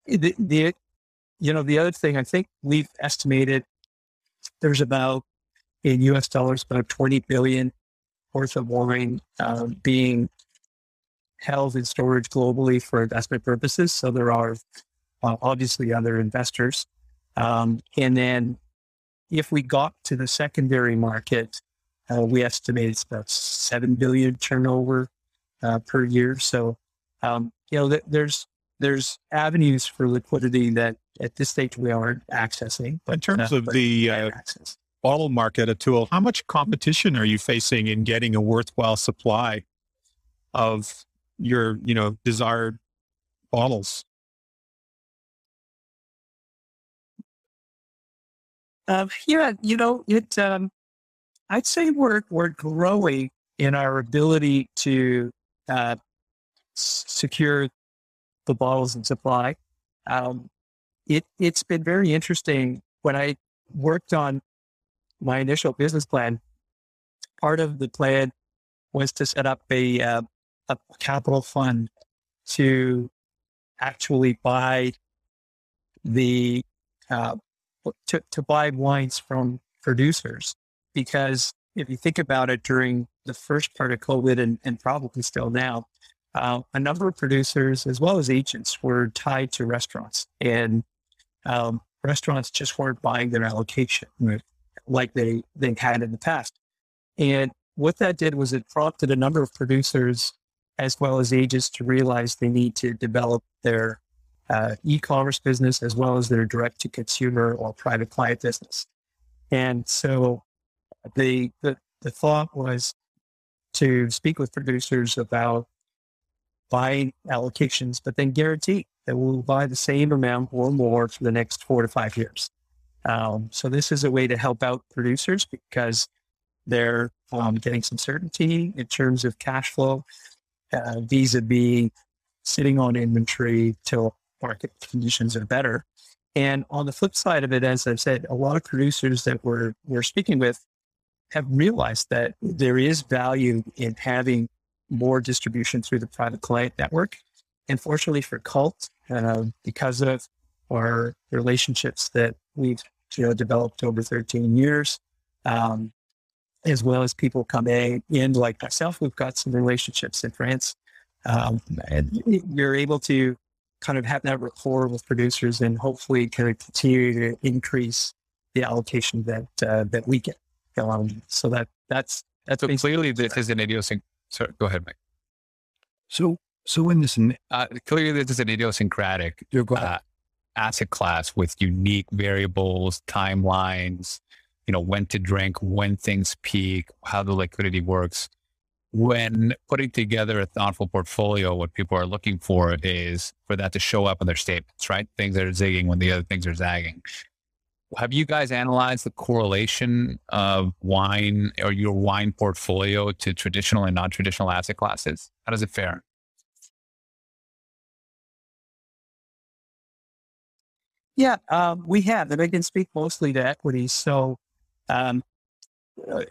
the the you know the other thing I think we've estimated there's about in U.S. dollars about 20 billion worth of wine uh, being held in storage globally for investment purposes. So there are uh, obviously other investors. Um, and then if we got to the secondary market, uh, we estimate it's about seven billion turnover uh, per year. So, um, you know, th- there's there's avenues for liquidity that at this stage we aren't accessing. But, in terms uh, of the uh, bottle market, Atul, how much competition are you facing in getting a worthwhile supply of your, you know, desired bottles? Um, yeah, you know, it um, I'd say we're we're growing in our ability to uh, secure the bottles and supply. Um, it it's been very interesting when I worked on my initial business plan. Part of the plan was to set up a uh, a capital fund to actually buy the uh, to, to buy wines from producers because if you think about it during the first part of COVID and, and probably still now, uh, a number of producers as well as agents were tied to restaurants and um, restaurants just weren't buying their allocation right. like they, they had in the past. And what that did was it prompted a number of producers as well as agents to realize they need to develop their uh, e-commerce business as well as their direct to consumer or private client business. And so the, the, the thought was to speak with producers about buying allocations, but then guarantee that we'll buy the same amount or more for the next four to five years. Um, so this is a way to help out producers because they're um, getting some certainty in terms of cash flow uh, vis-a-vis sitting on inventory till market conditions are better. And on the flip side of it, as I've said, a lot of producers that we're, we're speaking with have realized that there is value in having more distribution through the private client network. And fortunately for Cult, uh, because of our relationships that we've you know developed over 13 years, um, as well as people coming in like myself, we've got some relationships in France, um, and you're able to kind of have that rapport with producers and hopefully kind of continue to increase the allocation that uh, that we get. Um, so that that's that's so clearly this is an idiosyncratic. Sorry, go ahead, Mike. So so in this, uh, clearly this is an idiosyncratic uh, asset class with unique variables, timelines. You know when to drink, when things peak, how the liquidity works when putting together a thoughtful portfolio, what people are looking for is for that to show up in their statements, right? Things that are zigging when the other things are zagging. Have you guys analyzed the correlation of wine or your wine portfolio to traditional and non traditional asset classes? How does it fare? Yeah, um, we have, and I can speak mostly to equities. So, um,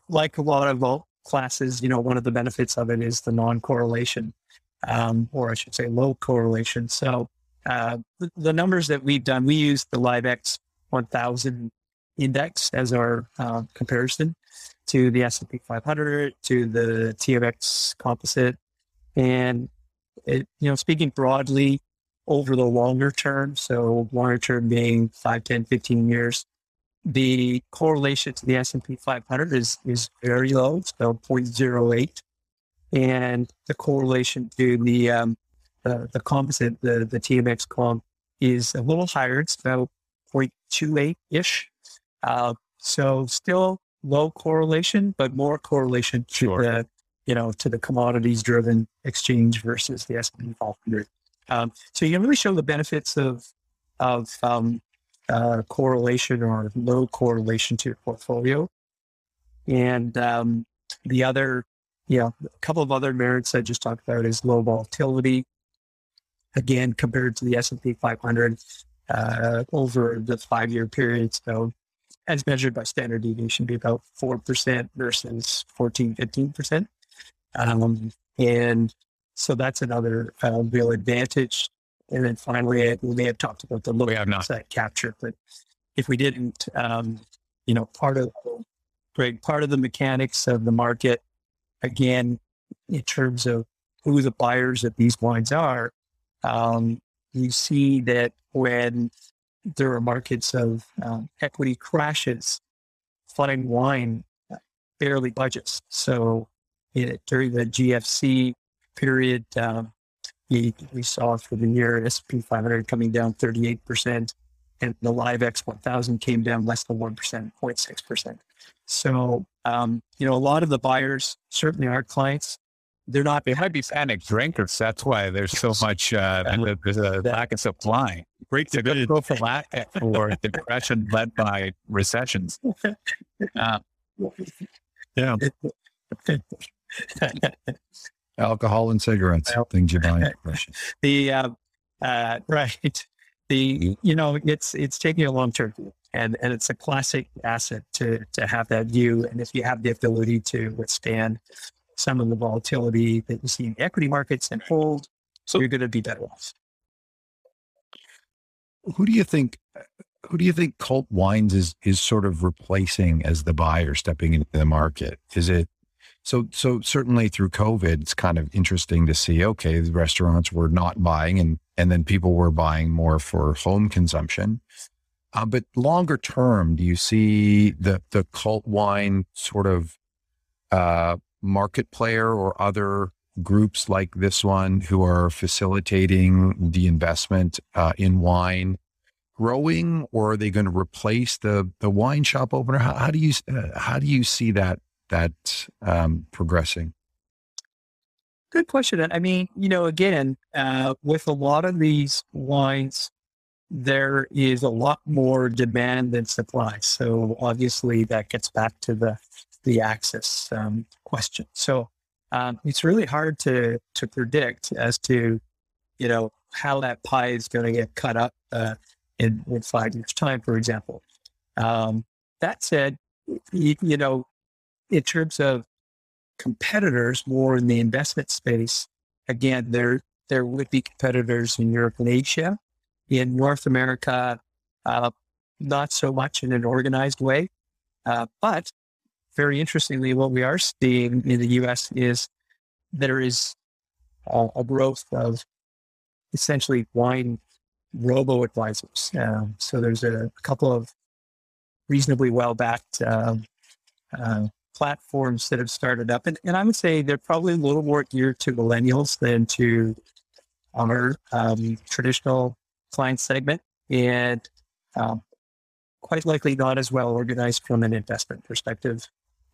like a lot of classes, you know, one of the benefits of it is the non-correlation, um, or I should say low correlation. So uh, the, the, numbers that we've done, we use the Liv-ex 1000 index as our uh, comparison to the S&P 500, to the TMX composite. And, it, you know, speaking broadly over the longer term, so longer term being 5, 10, 15 years, the correlation to the S&P 500 is, is very low. About 0.08. And the correlation to the, um, the, the composite, the, the TMX comp is a little higher. It's about 0.28-ish. Uh, so still low correlation, but more correlation to sure. the, you know, to the commodities driven exchange versus the S&P 500. Um, so you can really show the benefits of, of, um, uh, correlation or low correlation to your portfolio. And um, the other, yeah, a couple of other merits I just talked about is low volatility. Again, compared to the S&P 500 uh, over the five-year period. So as measured by standard deviation, be about 4% versus 14, 15%. Um, and so that's another uh, real advantage and then finally, we may have talked about the look at capture, but if we didn't, um, you know, part of great part of the mechanics of the market, again, in terms of who the buyers of these wines are, um, you see that when there are markets of um, equity crashes, flooding wine barely budgets. So during the GFC period, um, we, we saw for the year S&P 500 coming down 38%, and the Liv-ex 1000 came down less than 1%, 0.6%. So, um, you know, a lot of the buyers, certainly our clients, they're not. They might be panic drinkers. That's why there's so <laughs> much, uh, there's a lack of supply. Great to good prophylactic for depression led by recessions. <laughs> Uh, yeah. <laughs> alcohol and cigarettes, well, things you buy. the uh, uh, right, the you know it's it's taking a long term and and it's a classic asset to to have that view. And if you have the ability to withstand some of the volatility that you see in equity markets and hold, so you're going to be better off. Who do you think? Who do you think Cult Wines is is sort of replacing as the buyer stepping into the market? Is it so, so certainly through COVID, it's kind of interesting to see. Okay, the restaurants were not buying, and and then people were buying more for home consumption. Uh, but longer term, do you see the the cult wine sort of uh, market player or other groups like this one who are facilitating the investment uh, in wine growing, or are they going to replace the the wine shop opener? How, how do you uh, how do you see that that um, progressing? Good question. I mean, you know, again, uh, with a lot of these wines, there is a lot more demand than supply. So obviously, that gets back to the the access um, question. So um, it's really hard to to predict as to you know how that pie is going to get cut up uh, in, in five years' time, for example. Um, that said, you, you know, in terms of competitors more in the investment space, again, there there would be competitors in Europe and Asia. In North America, uh, not so much in an organized way. Uh, but very interestingly, what we are seeing in the US is there is a, a growth of essentially wine robo advisors. Um, so there's a, a, couple of reasonably well backed um, uh, platforms that have started up. And, and I would say they're probably a little more geared to millennials than to our um, traditional client segment. And um, quite likely not as well organized from an investment perspective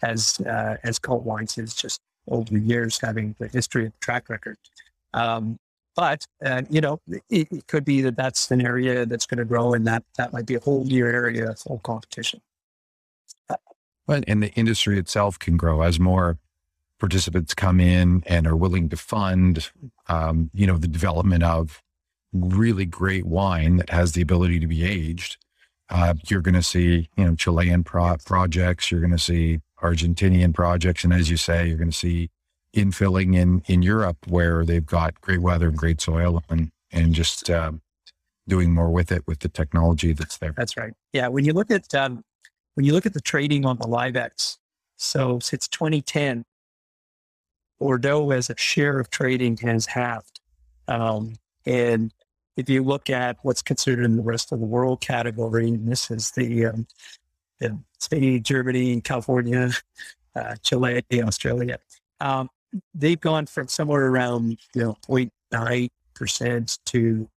as uh, as Cult Wines is just over the years having the history and track record. Um, but uh, you know, it, it, could be that that's an area that's going to grow, and that that might be a whole new area of full competition. But and the industry itself can grow as more participants come in and are willing to fund, um, you know, the development of really great wine that has the ability to be aged. Uh, you're going to see, you know, Chilean pro- projects. You're going to see Argentinian projects, and as you say, you're going to see infilling in in Europe where they've got great weather and great soil, and and just um, doing more with it with the technology that's there. That's right. Yeah, when you look at um, when you look at the trading on the Liv-ex, so since 2010, Bordeaux as a share of trading has halved. Um, and if you look at what's considered in the rest of the world category, and this is the, um, the Spain, Germany, California, uh, Chile, Australia, um, they've gone from somewhere around you know 0.9 percent to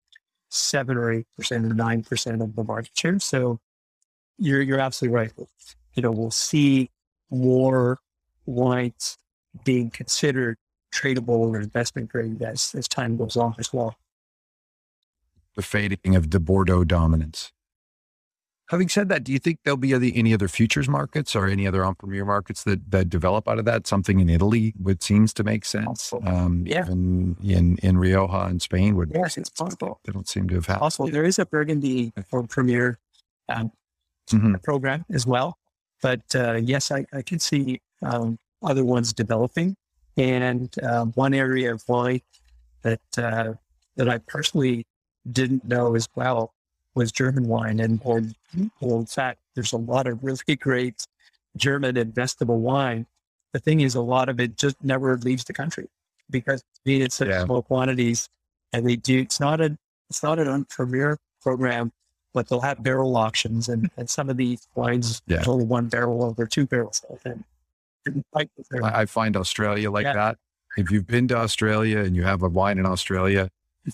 seven or eight percent or nine percent of the market share. So you're you're absolutely right. You know, we'll see more wines being considered tradable or investment grade as, as time goes on as well. The fading of the Bordeaux dominance. Having said that, do you think there'll be any, other futures markets or any other en primeur markets that, that develop out of that? Something in Italy would seems to make sense. Um, yeah. In, in, in Rioja in Spain would. Yes, it's possible. They don't seem to have happened. Possible. There is a Burgundy en primeur um, mm-hmm. program as well. But uh, yes, I, I can see um, other ones developing. And uh, one area of wine that uh, that I personally didn't know as well was German wine. And in fact, there's a lot of really <laughs> great German investable wine. The thing is, a lot of it just never leaves the country because it's made in such yeah. small quantities, and they do. It's not a it's not an en primeur program but they'll have barrel auctions and, and some of these wines yeah. only one barrel over two barrels. And I find Australia like yeah. that. If you've been to Australia and you have a wine in Australia,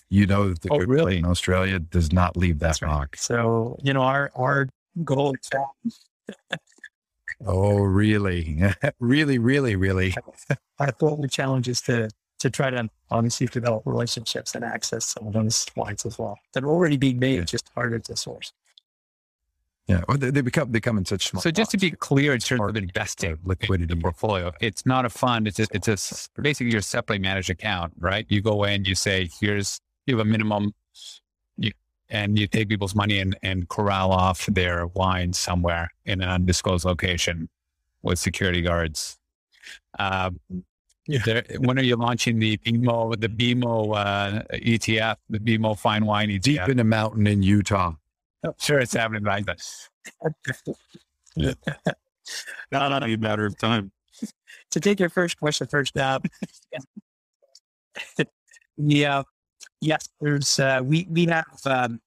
you know that the oh, good really? in Australia does not leave that rock. So, you know, our our goal <laughs> Oh, <laughs> really? really, really, really. <laughs> Our goal challenge is to to try to obviously develop relationships and access some of those wines as well that are already being made, yeah. just harder to source. Yeah, well, they, they become becoming such small. So just to be clear, in terms of investing liquidity in the portfolio, it's not a fund. It's a, it's a basically your separately managed account, right? You go in, you say, here's you have a minimum, you, and you take people's money and and corral off their wine somewhere in an undisclosed location with security guards. Uh, yeah. There, when are you launching the BMO, the BMO uh, ETF, the BMO Fine Wine ETF? Deep in a mountain in Utah. Oh, sure, it's happening like that. yeah. Not on a matter of time. to take your first question first, uh, <laughs> yeah, yes, there's uh, we we have um,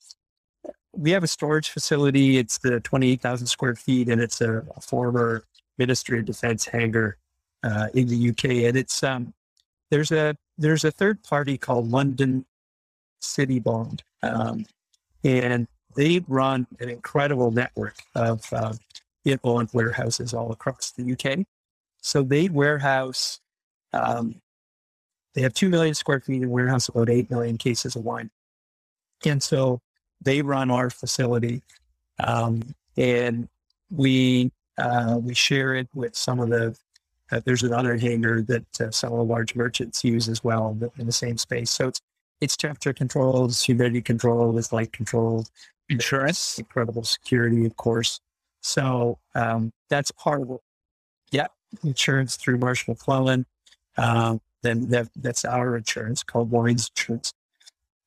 we have a storage facility. It's the twenty eight thousand square feet, and it's a, a former Ministry of Defense hangar uh, in the UK, and it's um, there's a there's a third party called London City Bond, um, and they run an incredible network of uh, bond warehouses all across the UK. So they warehouse um, they have 2 million square feet in warehouse, about 8 million cases of wine. And so they run our facility. Um, and we, uh, we share it with some of the, uh, there's another hangar that uh, some of the large merchants use as well in the, in the same space. So it's, it's temperature controlled, humidity controlled, it's light controlled. Insurance? Incredible security, of course. So um, that's part of it. Yeah, insurance through Marsh McLennan. Um, then that, that's our insurance called Wines Insurance.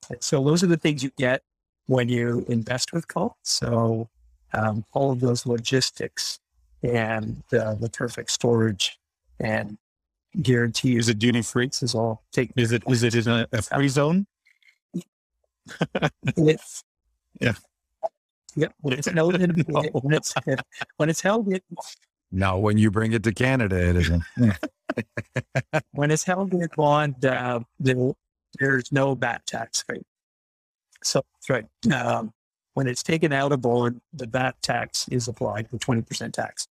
And so those are the things you get when you invest with Cult. So um, all of those logistics and uh, the perfect storage and guarantee Is it duty free? is all taken. Is it is it in a, a free zone? It's, <laughs> Yeah. Yep. When it's held in, <laughs> when it's <laughs> when it's held in, No, when you bring it to Canada, it isn't. <laughs> when it's held in bond, uh, there, there's no VAT tax rate. So that's right. Um, when it's taken out of bond, the VAT tax is applied, the twenty percent tax,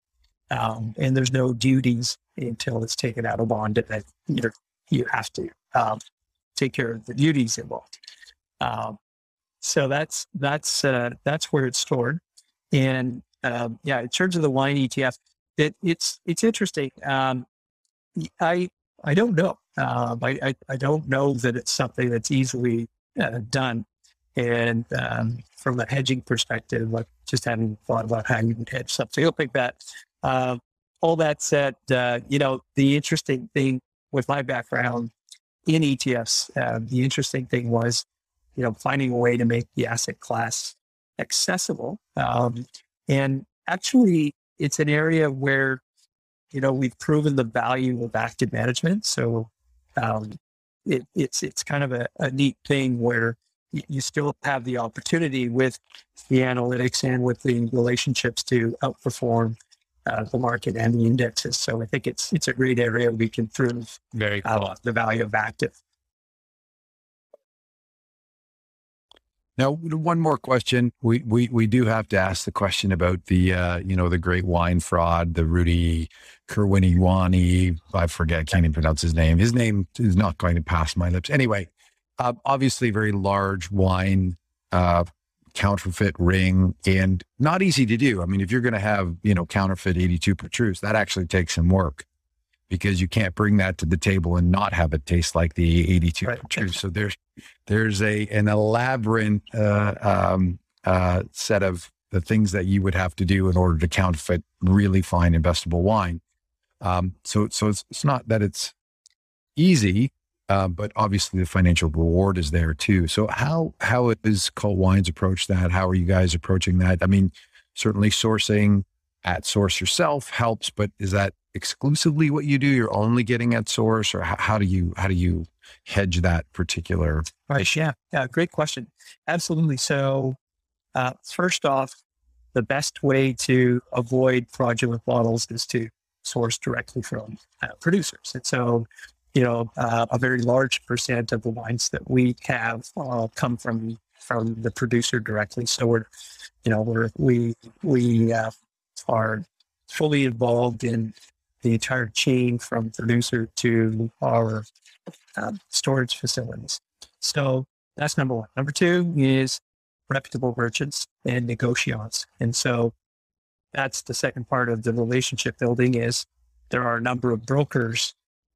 um, and there's no duties until it's taken out of bond. And then you you have to um, take care of the duties involved. Um, so that's that's uh, that's where it's stored. And um, yeah, in terms of the wine ETF, it, it's it's interesting. Um, I I don't know. Um, I, I I don't know that it's something that's easily uh, done. And um, from a hedging perspective, I just hadn't thought about how you would hedge something like that. Um, all that said, uh, you know, the interesting thing with my background in ETFs, uh, the interesting thing was, you know, finding a way to make the asset class accessible. Um, and actually, it's an area where, you know, we've proven the value of active management. So um, it, it's it's kind of a, a neat thing where you still have the opportunity with the analytics and with the relationships to outperform uh, the market and the indexes. So I think it's it's a great area we can prove Very cool. uh, the value of active. Now, one more question. We we we do have to ask the question about the uh, you know the great wine fraud, the Rudy Kurwiniwani. I forget, I can't even pronounce his name. His name is not going to pass my lips. Anyway, uh, obviously, very large wine uh, counterfeit ring, and not easy to do. I mean, if you're going to have you know counterfeit 82 Petrus, that actually takes some work because you can't bring that to the table and not have it taste like the 82 Right. Petrus. So there's there's a an elaborate uh, um, uh, set of the things that you would have to do in order to counterfeit really fine investable wine. Um, so so it's, it's not that it's easy, uh, but obviously the financial reward is there too. So how how is Cult Wines approach that? How are you guys approaching that? I mean, certainly sourcing at source yourself helps, but is that exclusively what you do? You're only getting at source, or how, how do you how do you hedge that particular Right. Yeah. Yeah. Great question. Absolutely. So, uh, first off, the best way to avoid fraudulent bottles is to source directly from uh, producers. And so, you know, uh, a very large percent of the wines that we have uh, come from from the producer directly. So we're, you know, we're we we uh, are fully involved in the entire chain from producer to our um, storage facilities. So that's number one. Number two is reputable merchants and negociants. And so that's the second part of the relationship building is there are a number of brokers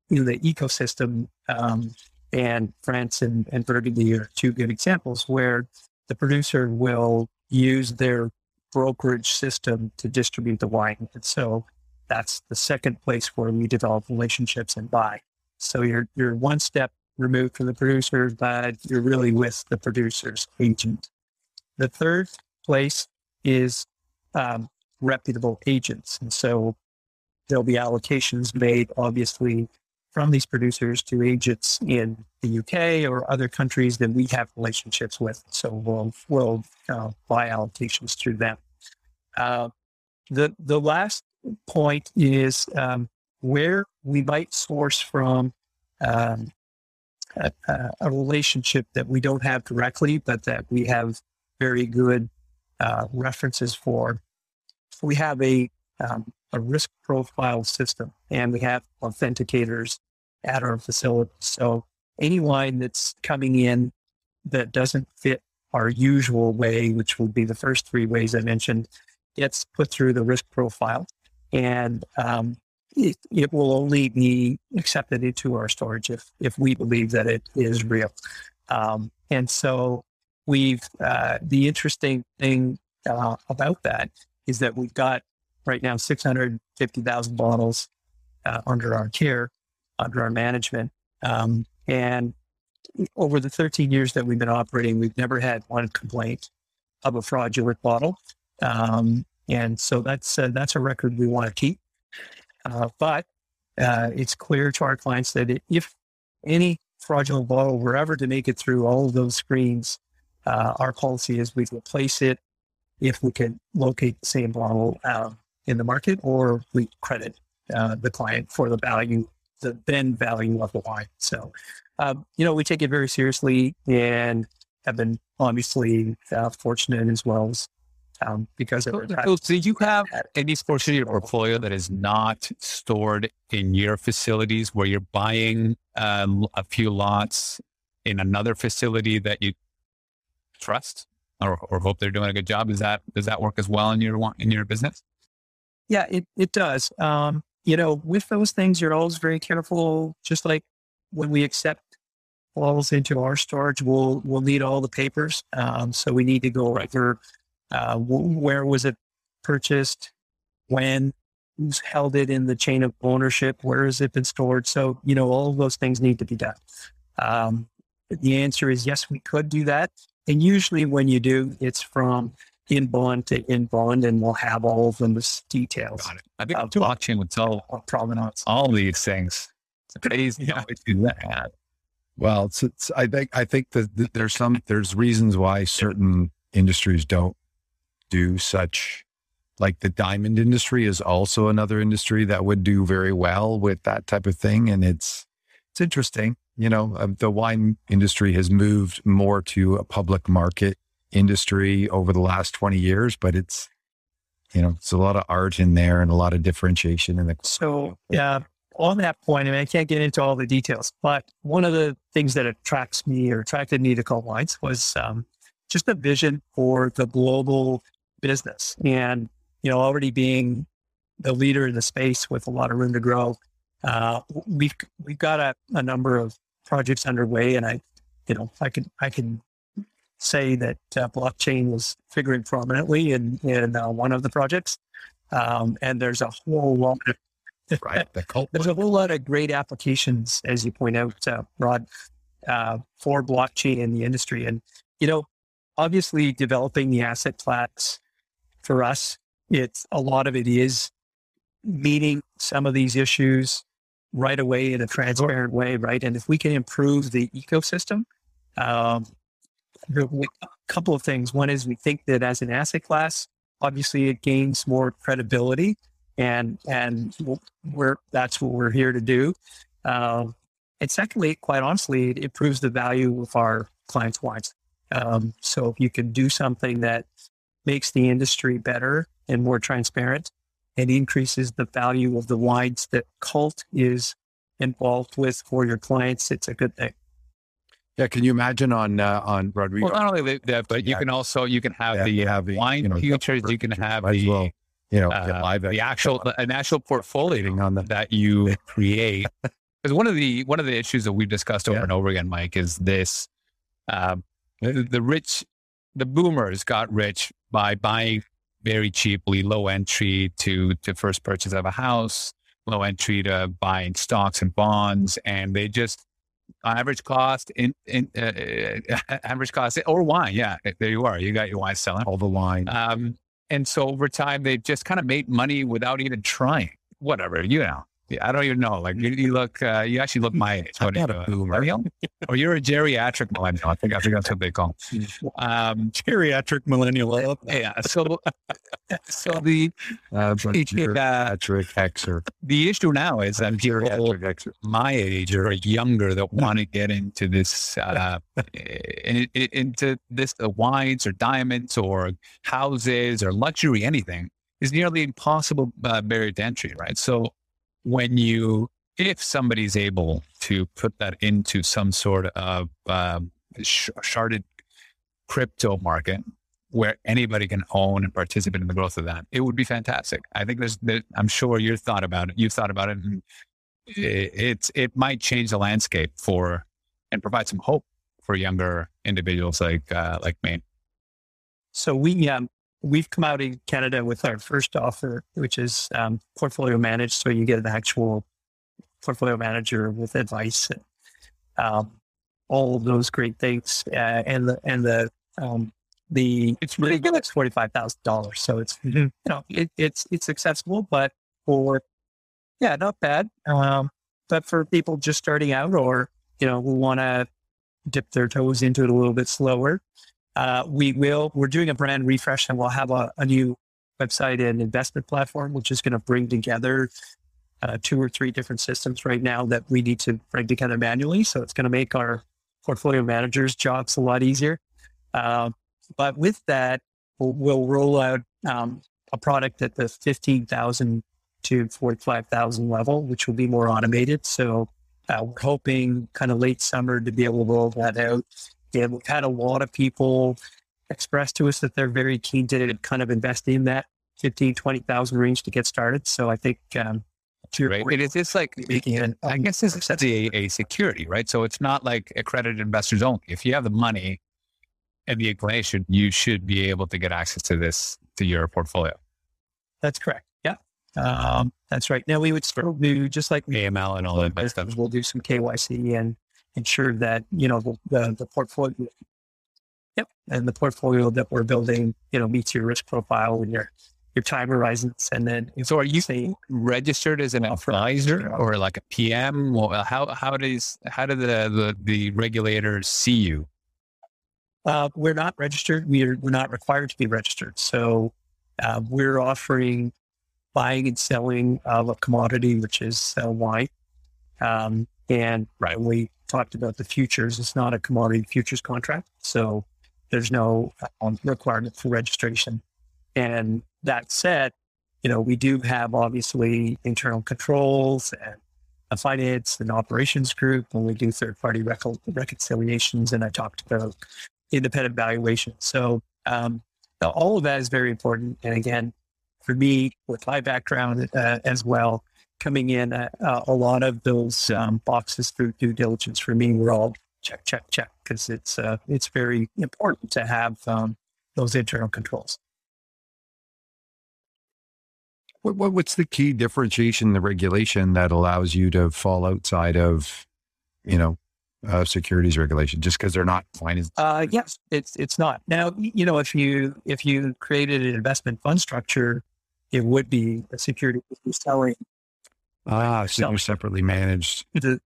in the ecosystem. Um, and France and, and Burgundy are two good examples where the producer will use their brokerage system to distribute the wine. And so that's the second place where we develop relationships and buy. So you're you're one step removed from the producer, but you're really with the producer's agent. The third place is um, reputable agents, and so there'll be allocations made, obviously, from these producers to agents in the UK or other countries that we have relationships with. So we'll we'll uh, buy allocations through them. Uh, the the last point is um, where we might source from um, a, a- relationship that we don't have directly, but that we have very good uh, references for. We have a um, a risk profile system, and we have authenticators at our facility. So any wine that's coming in that doesn't fit our usual way, which would be the first three ways I mentioned, gets put through the risk profile. And um, it, it, will only be accepted into our storage if, if we believe that it is real. Um, and so we've, uh, the interesting thing uh, about that is that we've got right now 650,000 bottles uh, under our care, under our management. Um, and over the 13 years that we've been operating, we've never had one complaint of a fraudulent bottle. Um, and so that's uh, that's a record we want to keep. Uh, but uh, it's clear to our clients that if any fraudulent bottle were ever to make it through all of those screens, uh, our policy is we replace it if we can locate the same bottle um, in the market, or we credit uh, the client for the value, the then value of the wine. So um, you know, we take it very seriously and have been obviously uh, fortunate as well as um, because so, so, do you have any portion of your portfolio that is not stored in your facilities where you're buying um, a few lots in another facility that you trust or, or hope they're doing a good job? Is that does that work as well in your in your business? Yeah, it it does. Um, you know, with those things, you're always very careful. Just like when we accept falls into our storage, we'll we'll need all the papers. Um, so we need to go right. over uh, where was it purchased, when, who's held it in the chain of ownership, where has it been stored. So you know all of those things need to be done. Um, the answer is yes, we could do that. And usually when you do, it's from in bond to in bond, and we'll have all of them as details. Got it. I think blockchain would tell provenance all these things. It's crazy yeah. how we do that. Well, it's, it's, I think I think that there's some there's reasons why certain industries don't do such. Like the diamond industry is also another industry that would do very well with that type of thing, and it's it's interesting. You know, uh, the wine industry has moved more to a public market industry over the last 20 years, but it's you know, it's a lot of art in there and a lot of differentiation in the. So yeah, on that point, I mean, I can't get into all the details, but one of the things that attracts me or attracted me to Cult Wines was um, just a vision for the global business. And, you know, already being the leader in the space with a lot of room to grow, uh, we've, we've got a, a number of projects underway. And I, you know, I can, I can say that uh, blockchain was figuring prominently in, in uh, one of the projects. Um, and there's a whole lot of <laughs> right? The cult. There's a whole lot of great applications, as you point out, uh, Rod, uh, for blockchain in the industry. And, you know, obviously developing the asset class for us, it's a lot of it is meeting some of these issues right away in a transparent way, right? And if we can improve the ecosystem, um, a couple of things. One is we think that as an asset class, obviously it gains more credibility and and we're that's what we're here to do. Um, and secondly, quite honestly, it improves the value of our clients' wines. Um, so if you can do something that makes the industry better and more transparent, and increases the value of the wines that Cult is involved with for your clients, it's a good thing. Yeah, can you imagine on uh, on Rodrigo? Well, not only that, but you can also you can have yeah, the, have the wine you know, futures. You can have the well you know, uh, live the actual an actual portfolio on the, that you <laughs> create. Because one of the one of the issues that we've discussed over yeah. and over again, Mike, is this: um, the, the rich, the boomers got rich by buying very cheaply, low entry to to first purchase of a house, low entry to buying stocks and bonds, and they just average cost in, in uh, <laughs> average cost or wine. Yeah, there you are. You got your wine selling all the wine. Um, and so over time, they've just kind of made money without even trying. Whatever, you know. I don't even know. Like you, you look, uh, you actually look my age. What a boomer. or you're a geriatric millennial. I think I think that's what they call. Um, geriatric millennial. Yeah. So, so the uh, geriatric Xer. The issue now is that people my age or younger that want to get into this, uh, in, in, into this uh, wines or diamonds or houses or luxury anything is nearly impossible uh, barrier to entry, right? So when you if somebody's able to put that into some sort of um, sh- sharded crypto market where anybody can own and participate in the growth of that, it would be fantastic. I think there's, there, I'm sure you've thought about it. You've thought about it, and it, it's it might change the landscape for and provide some hope for younger individuals like uh, like me. So we um, we've come out in Canada with our first offer, which is um, portfolio managed. So you get an actual portfolio manager with advice, and, um, all of those great things, uh, and the and the um, the it's really good. It's forty five thousand dollars, so it's mm-hmm. you know it, it's it's accessible, but for yeah, not bad. Um, but for people just starting out, or you know who want to dip their toes into it a little bit slower, uh, we will. We're doing a brand refresh, and we'll have a, a new website and investment platform, which is going to bring together uh, two or three different systems right now that we need to bring together manually. So it's going to make our portfolio managers' jobs a lot easier. Uh, but with that, we'll, we'll roll out um, a product at the 15,000 to 45,000 level, which will be more automated. So uh, we're hoping kind of late summer to be able to roll that out. And we've had a lot of people express to us that they're very keen to kind of invest in that 15, 20,000 range to get started. So I think um, right. It is just like making it. I guess this is a, a security, right? So it's not like accredited investors only. If you have the money and the inclination, you should be able to get access to this to your portfolio. That's correct. Yeah, um, that's right. Now we would still do just like AML and all that stuff. We'll do some KYC and ensure that you know the, the, the portfolio. Yep, and the portfolio that we're building, you know, meets your risk profile and your your time horizons. And then, so are you saying registered as an advisor or like a PM? Well, how, how does, how do the, the, the regulators see you? Uh, we're not registered. We're, we're not required to be registered. So uh, we're offering buying and selling of a commodity, which is uh, wine. Um, and right. we talked about the futures, it's not a commodity futures contract. So there's no um, requirement for registration. And that said, you know, we do have obviously internal controls and a finance and operations group, and we do third party rec- reconciliations. And I talked about independent valuation. So um, all of that is very important. And again, for me, with my background uh, as well, coming in, uh, a lot of those um, boxes through due diligence for me were all check, check, check, because it's uh, it's very important to have um, those internal controls. What, what, what's the key differentiation, in the regulation that allows you to fall outside of, you know, uh, securities regulation just because they're not finance? Uh, yes, it's it's not. Now, you know, if you if you created an investment fund structure, it would be a security selling. Ah, so you're separately managed. The,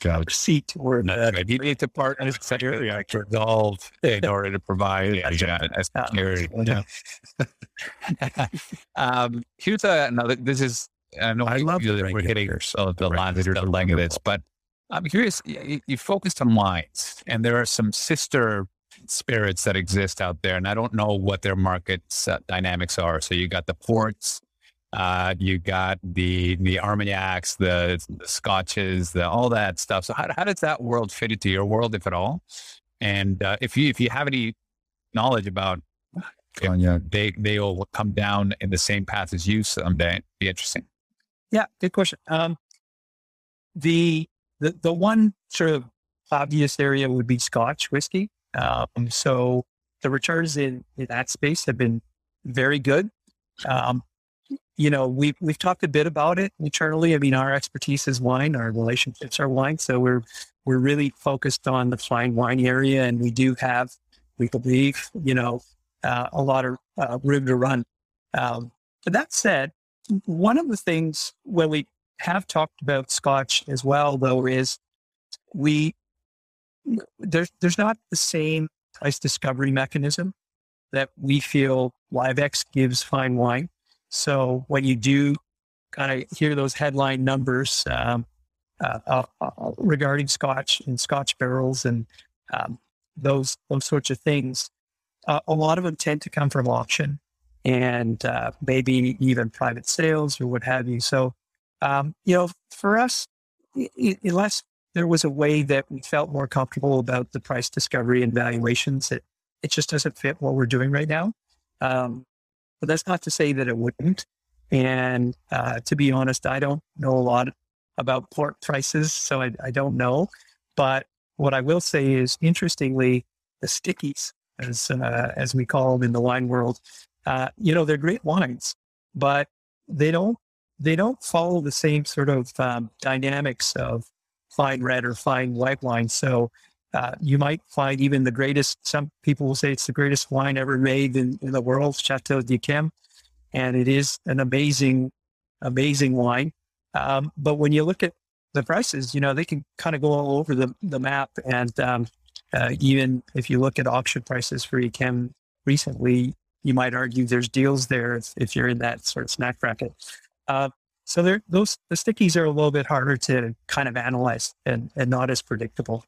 Got seat or no, the, you need to partner security act resolve in <laughs> order to provide yeah, yeah, security. Yeah. <laughs> um, here's a, another. This is I know I love you, we're hitting so the line the leg of this, but I'm curious. You, you focused on wines, and there are some sister spirits that exist out there, and I don't know what their market uh, dynamics are. So you got the ports, uh, you got the the Armagnacs, the, the Scotches, the all that stuff. So how, how does that world fit into your world, if at all? And uh, if you if you have any knowledge about Cognac, they they will come down in the same path as you someday. It'd be interesting. Yeah, good question. Um, the the the one sort of obvious area would be Scotch whiskey. Um, so the returns in, in that space have been very good. Um, you know, we've we've talked a bit about it internally. I mean, our expertise is wine, our relationships are wine, so we're we're really focused on the fine wine area, and we do have, we believe, you know, uh, a lot of uh, room to run. Um, but that said, one of the things when we have talked about Scotch as well, though, is we there's there's not the same price discovery mechanism that we feel Liv-ex gives fine wine. So when you do kind of hear those headline numbers um, uh, uh, uh, regarding Scotch and Scotch barrels and um, those those sorts of things, uh, a lot of them tend to come from auction and uh, maybe even private sales or what have you. So um, you know, for us, unless there was a way that we felt more comfortable about the price discovery and valuations, it, it just doesn't fit what we're doing right now. Um, but that's not to say that it wouldn't. And uh, to be honest, I don't know a lot about pork prices, so I, I don't know. But what I will say is, interestingly, the stickies, as uh, as we call them in the wine world, uh, you know, they're great wines, but they don't they don't follow the same sort of um, dynamics of fine red or fine white wine. So uh, you might find even the greatest. Some people will say it's the greatest wine ever made in, in the world, Chateau de d'Yquem, and it is an amazing, amazing wine. Um, but when you look at the prices, you know, they can kind of go all over the, the map. And um, uh, even if you look at auction prices for Yquem recently, you might argue there's deals there if, if you're in that sort of snack bracket. Uh, so those the stickies are a little bit harder to kind of analyze and, and not as predictable.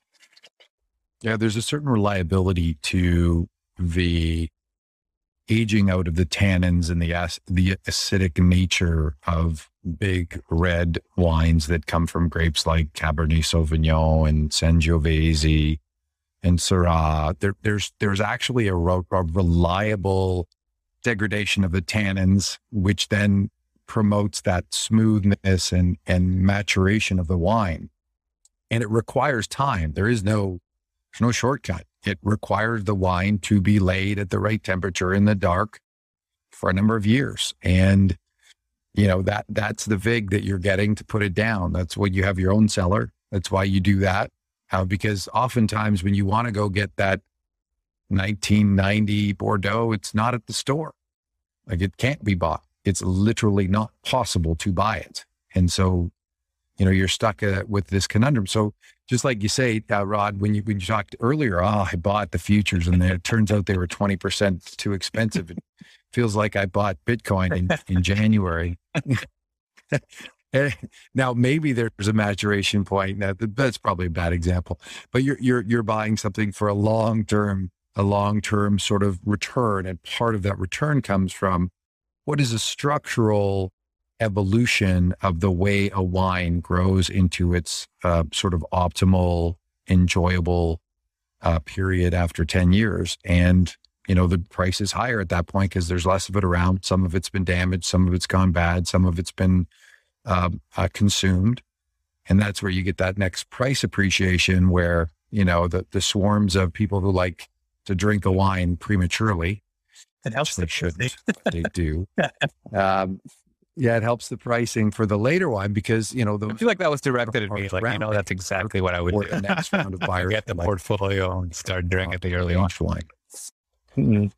Yeah, there's a certain reliability to the aging out of the tannins and the the acidic nature of big red wines that come from grapes like Cabernet Sauvignon and Sangiovese and Syrah. There, there's there's actually a, a reliable degradation of the tannins, which then promotes that smoothness and and maturation of the wine. And it requires time. There is no there's no shortcut. It requires the wine to be laid at the right temperature in the dark for a number of years. And, you know, that that's the VIG that you're getting to put it down. That's what you have your own cellar. That's why you do that. Uh, because oftentimes when you want to go get that 1990 Bordeaux, it's not at the store. Like it can't be bought. It's literally not possible to buy it. And so you know, you're stuck uh, with this conundrum. So just like you say, uh, Rod, when you, when you talked earlier, oh, I bought the futures and then it turns out they were 20% too expensive. It feels like I bought Bitcoin in, in January. <laughs> Now maybe there's a maturation point. Now, that's probably a bad example, but you're, you're, you're buying something for a long-term, a long-term sort of return. And part of that return comes from what is a structural evolution of the way a wine grows into its uh, sort of optimal, enjoyable uh, period after 10 years. And, you know, the price is higher at that point because there's less of it around. Some of it's been damaged, some of it's gone bad, some of it's been um, uh, consumed. And that's where you get that next price appreciation where, you know, the, the swarms of people who like to drink a wine prematurely. And helps they shouldn't. they do. <laughs> Um, yeah, it helps the pricing for the later one because you know the. I feel like that was directed at me. Like you know, that's exactly what I would do. The next round of <laughs> buyers get the like, portfolio and start doing it the early on. Wine. <laughs>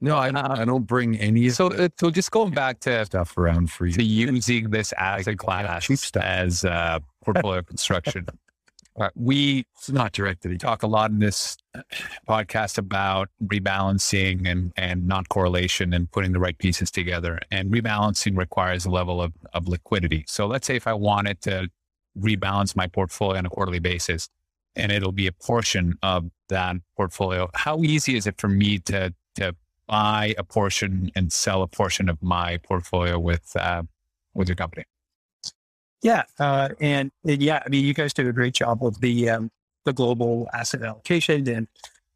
no, I, I don't bring any. So, uh, so just going back to stuff around for you, to using this as a class as uh, portfolio construction. Uh, we it's not directed. We talk a lot in this podcast about rebalancing and and not correlation and putting the right pieces together. And rebalancing requires a level of of liquidity. So let's say if I wanted to rebalance my portfolio on a quarterly basis, and it'll be a portion of that portfolio. How easy is it for me to to buy a portion and sell a portion of my portfolio with uh, with your company? Yeah, uh, and, and, yeah, I mean, you guys do a great job of the um, the global asset allocation, and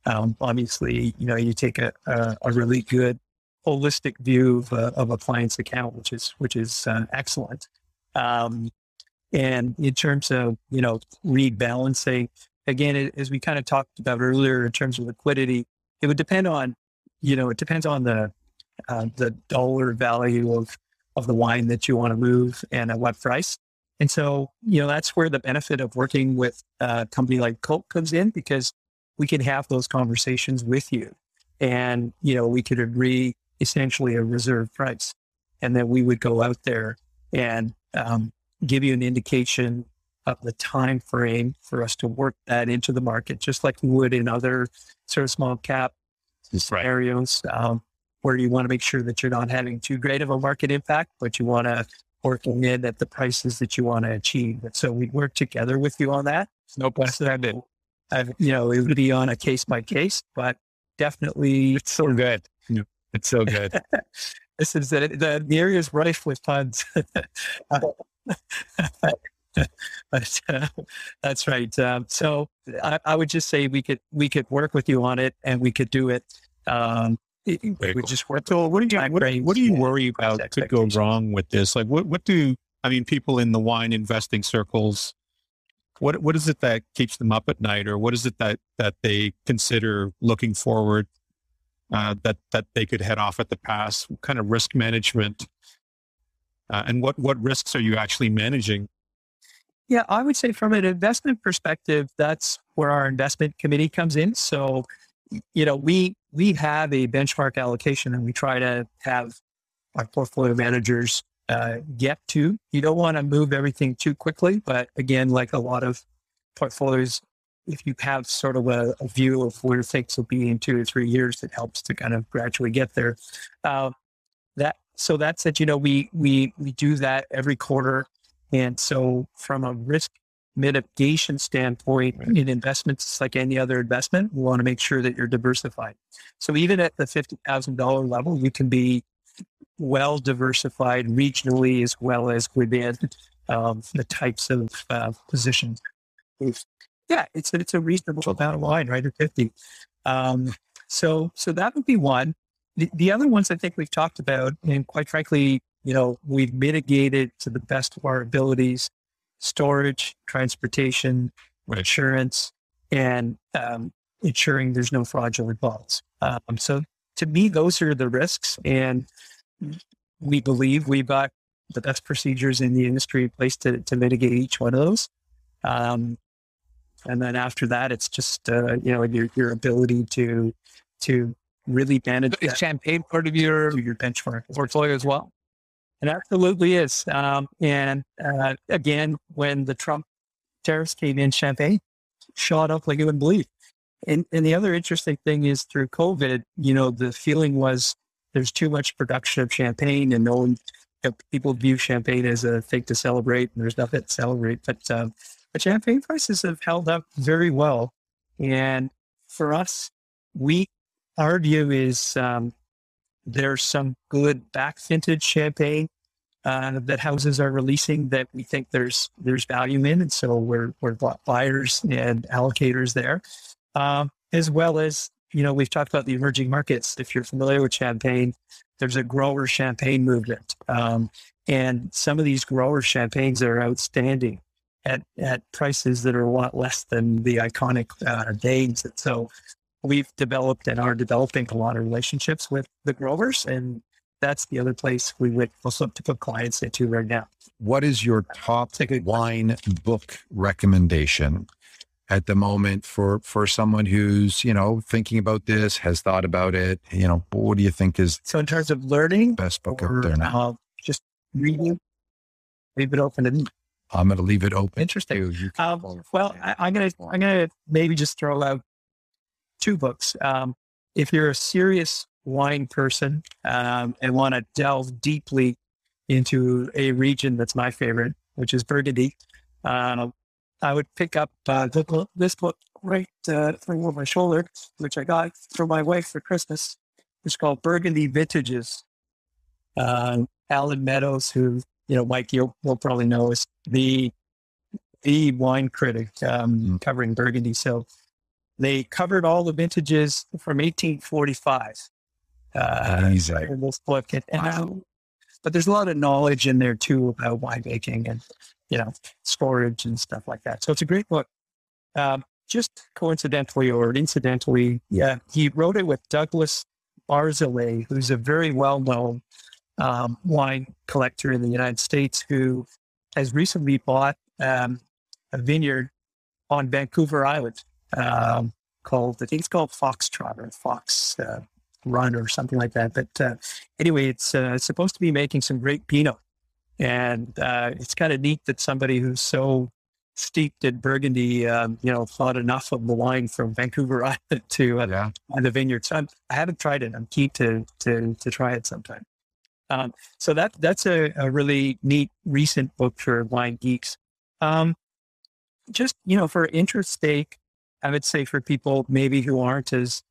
um, obviously, you know, you take a, a, a really good holistic view of, uh, of, a client's account, which is which is uh, excellent. Um, and in terms of you know rebalancing, again, as we kind of talked about earlier, in terms of liquidity, it would depend on you know it depends on the uh, the dollar value of of the wine that you want to move and at what price. And so, you know, that's where the benefit of working with a company like Cult comes in because we can have those conversations with you. And, you know, we could agree essentially a reserve price. And then we would go out there and um, give you an indication of the time frame for us to work that into the market, just like we would in other sort of small cap scenarios, right. um, where you want to make sure that you're not having too great of a market impact, but you want to working in at the prices that you want to achieve. And so we work together with you on that. No question. pun intended. So, you know, it would be on a case by case, but definitely it's so good. It's so good. <laughs> this is the, the, the area is rife with puns. <laughs> but uh, that's right. Um, so I, I, would just say we could we could work with you on it, and we could do it. Um, we cool. just work. So what do you what, what, do you worry about could go wrong with this? Like what what do I mean? People in the wine investing circles, what what is it that keeps them up at night, or what is it that that they consider looking forward uh, that that they could head off at the pass? What kind of risk management, uh, and what what risks are you actually managing? Yeah, I would say from an investment perspective, that's where our investment committee comes in. So, you know, we we have a benchmark allocation, and we try to have our portfolio managers uh, get to. You don't want to move everything too quickly, but again, like a lot of portfolios, if you have sort of a, a, view of where things will be in two or three years, it helps to kind of gradually get there. Uh, that so that's it. You know, we we we do that every quarter, and so from a risk mitigation standpoint right. in investments, it's like any other investment. We want to make sure that you're diversified. So even at the fifty thousand dollar level, you can be well diversified regionally as well as within um, the types of uh, positions yeah, it's it's a reasonable amount of wine, right? Or fifty. Um, so so that would be one. The, the other ones I think we've talked about, and quite frankly, you know, we've mitigated to the best of our abilities storage, transportation, right. insurance, and um, ensuring there's no fraudulent bonds. Um, so to me, those are the risks, and we believe we've got the best procedures in the industry in place to, to mitigate each one of those. Um, and then after that, it's just uh, you know your your ability to to really manage. Is champagne part of your your benchmark portfolio as well? It absolutely is. Um, and uh, again, when the Trump tariffs came in, champagne shot up like you wouldn't believe. And, and the other interesting thing is through COVID, you know, the feeling was there's too much production of champagne and no one, you know, people view champagne as a thing to celebrate and there's nothing to celebrate. But um, but champagne prices have held up very well. And for us, we, our view is um, there's some good back vintage champagne uh, that houses are releasing that we think there's there's value in, and so we're we're buyers and allocators there, um, as well as you know we've talked about the emerging markets. If you're familiar with champagne, there's a grower champagne movement, um, and some of these grower champagnes are outstanding at, at prices that are a lot less than the iconic uh, Danes. And so we've developed and are developing a lot of relationships with the growers. And that's the other place we would also to put clients into right now. What is your top wine book recommendation at the moment for for someone who's you know thinking about this, has thought about it? You know, what do you think is so in terms of learning? Best book or, out there now. Uh, just reading. Leave it open and I'm going to leave it open. Interesting. Um, well, I, am going to I'm going to maybe just throw out two books. Um, if you're a serious wine person um, and want to delve deeply into a region that's my favorite, which is Burgundy, uh, I would pick up uh, this book right uh, over my shoulder, which I got from my wife for Christmas. It's called Burgundy Vintages. Uh, Allen Meadows, who you know, Mike, you will probably know is the the wine critic um, mm. covering Burgundy. So they covered all the vintages from 1845. Uh, in this book, and, wow. but there's a lot of knowledge in there too about winemaking and you know storage and stuff like that. So it's a great book. Um, just coincidentally or incidentally, yeah, he wrote it with Douglas Barzelay, who's a very well known um, wine collector in the United States who has recently bought um, a vineyard on Vancouver Island um, called, I think it's called Foxtrot or Fox uh, Run or something like that. But uh, anyway, it's, uh, it's supposed to be making some great Pinot. And uh, it's kind of neat that somebody who's so steeped in Burgundy, um, you know, thought enough of the wine from Vancouver Island <laughs> to uh, yeah. the vineyard. So I'm, I have not tried it. I'm keen to, to, to try it sometime. Um, so that that's a, a, really neat recent book for wine geeks. Um, just you know, for interest sake, I would say for people maybe who aren't as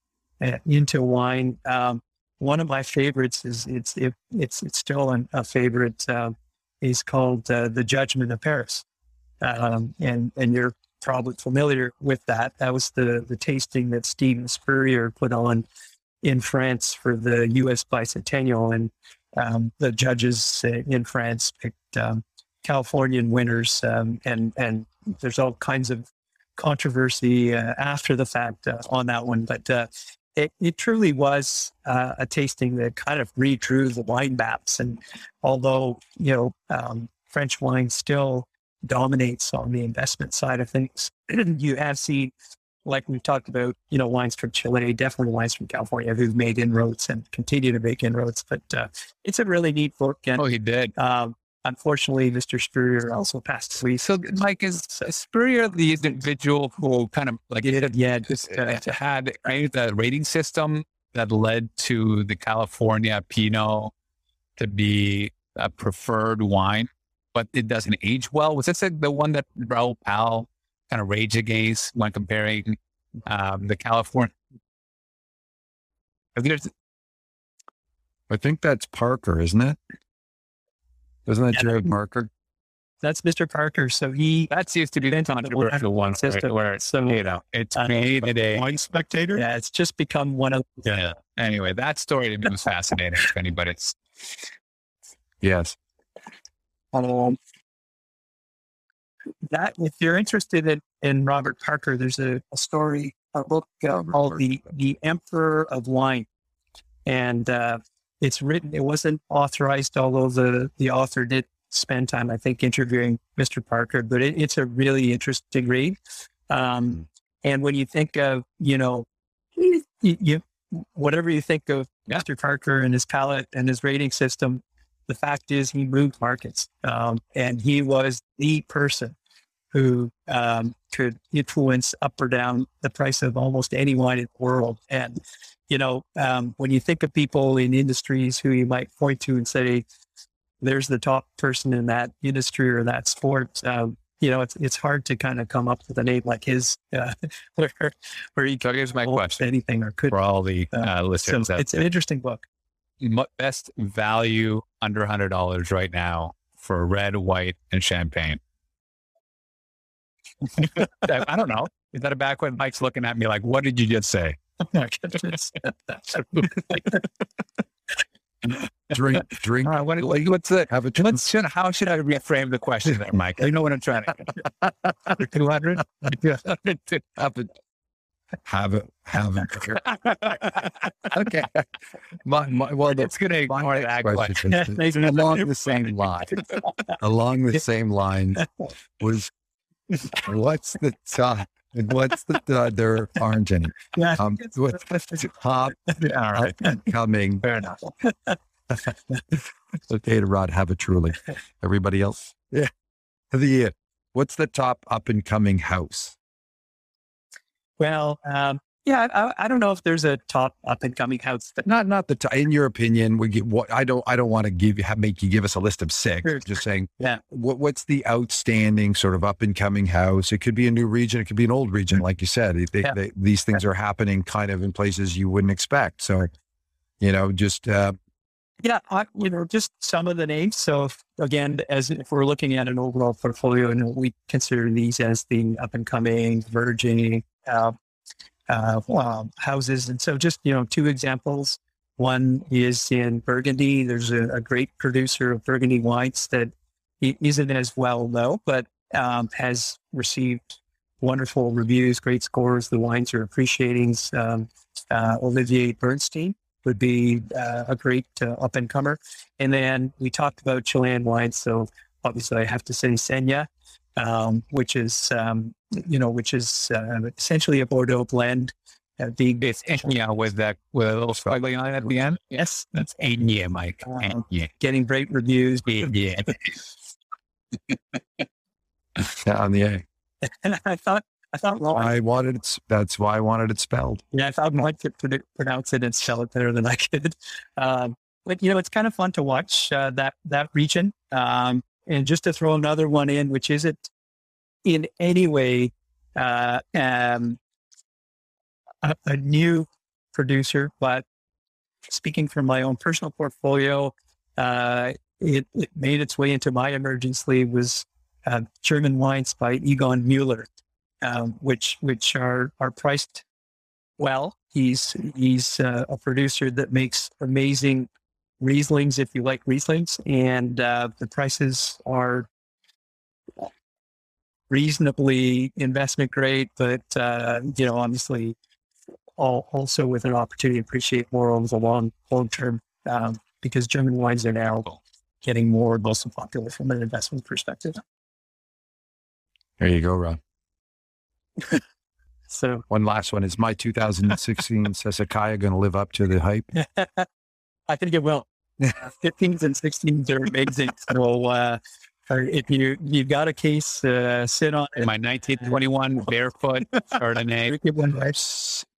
uh, into wine, um, one of my favorites is it's it, it's it's still an, a favorite. Uh, is called uh, the Judgment of Paris, um, and and you're probably familiar with that. That was the the tasting that Steven Spurrier put on in France for the U.S. bicentennial, and um, the judges in France picked um, Californian winners, um, and and there's all kinds of controversy uh, after the fact uh, on that one, but uh, it, it truly was uh, a tasting that kind of redrew the wine maps. And although, you know, um, French wine still dominates on the investment side of things, <clears throat> you have seen, like we've talked about, you know, wines from Chile, definitely wines from California who've made inroads and continue to make inroads. But uh, it's a really neat book. And, oh, he did. Um, unfortunately, Mr. Spurrier also passed away. So, Mike, is Spurrier the individual who kind of like it, yeah, just uh, had the rating system that led to the California Pinot to be a preferred wine, but it doesn't age well? Was this the one that Raul Pal kind of rage against when comparing um, the California? I think that's Parker, isn't it? Isn't that yeah. Jared Parker? That's Mr. Parker. So he that seems to be the controversial one system where it's so you know it's uh, created a wine spectator. Yeah, it's just become one of yeah. Anyway, that story to me was fascinating. if anybody's yes. Um, that if you're interested in, in Robert Parker, there's a, a story, a book uh, called the the Emperor of Wine, and uh, it's written, it wasn't authorized, although the, the author did spend time, I think, interviewing Mr. Parker, but it, it's a really interesting read. Um, hmm. and when you think of, you know, you, you, whatever you think of yeah. Mr. Parker and his palate and his rating system, the fact is he moved markets. Um, and he was the person who um, could influence up or down the price of almost any wine in the world. And you know, um, when you think of people in industries who you might point to and say, there's the top person in that industry or that sport, um, you know, it's it's hard to kind of come up with a name like his, uh, <laughs> where where he so here's my question anything or could for all the uh, uh listeners. So it's an interesting book. Best value under hundred dollars right now for red, white, and champagne. I don't know. Is that a back when Mike's looking at me like, "What did you just say?" <laughs> <laughs> drink, drink. Uh, what, what's it? Have a let's, should, how should I reframe the question there, Mike? You know what I'm trying to 200? <laughs> have a, have it, have it. okay. My, my, well, it's going to ignore that question. question. along the same line. along the same lines was what's the top and what's the other orange in it? Yeah. Um, what's the top <laughs> All right. coming? Fair enough. <laughs> okay to Rod, have it truly. Everybody else? Yeah. The, uh, what's the top up and coming house? Well, um, yeah, I, I, don't know if there's a top up and coming house. But not not the top. In your opinion, we get what I don't I don't want to give you make you give us a list of six. Sure. Just saying, yeah. What what's the outstanding sort of up and coming house? It could be a new region. It could be an old region, like you said. They, yeah. they, these things are happening kind of in places you wouldn't expect. So, you know, just uh, yeah, I, you know, just some of the names. So if, again, as if we're looking at an overall portfolio, and we consider these as the up and coming, verging, uh, uh, houses. And so, just you know, two examples. One is in Burgundy. There's a, a great producer of Burgundy wines that isn't as well known, but um, has received wonderful reviews, great scores. The wines are appreciating. Um, uh, Olivier Bernstein would be uh, a great uh, up and comer. And then we talked about Chilean wines. So obviously, I have to say Seña um, which is um, you know which is uh, essentially a Bordeaux blend. Uh, being it's Enya with that with a little squiggly on it at the end. Yes, that's Enya, Mike. Uh, Enya. Getting great reviews. <laughs> Yeah. on the A. and <laughs> I thought I thought well, I wanted it. That's why I wanted it spelled. Yeah, I thought Mike could pronounce it and spell it better than I could. <laughs> Um, but you know, it's kind of fun to watch uh, that that region. Um, and just to throw another one in, which isn't in any way uh, um, a, a, new producer, but speaking from my own personal portfolio, uh, it, it, made its way into my emerging sleeve was uh, German wines by Egon Mueller, um, which which are are priced well. He's he's uh, a producer that makes amazing Rieslings if you like Rieslings, and uh, the prices are reasonably investment grade, but uh, you know obviously all, also with an opportunity to appreciate more over the long long term um, because German wines are now getting more and more popular from an investment perspective. There you go, Rob. <laughs> so one last one is my 2016 Sassicaia <laughs> going to live up to the hype? <laughs> I think it will. <laughs> 15s and 16s are amazing. So uh, if you you've got a case, uh, sit on it. My 1921 <laughs> barefoot Chardonnay.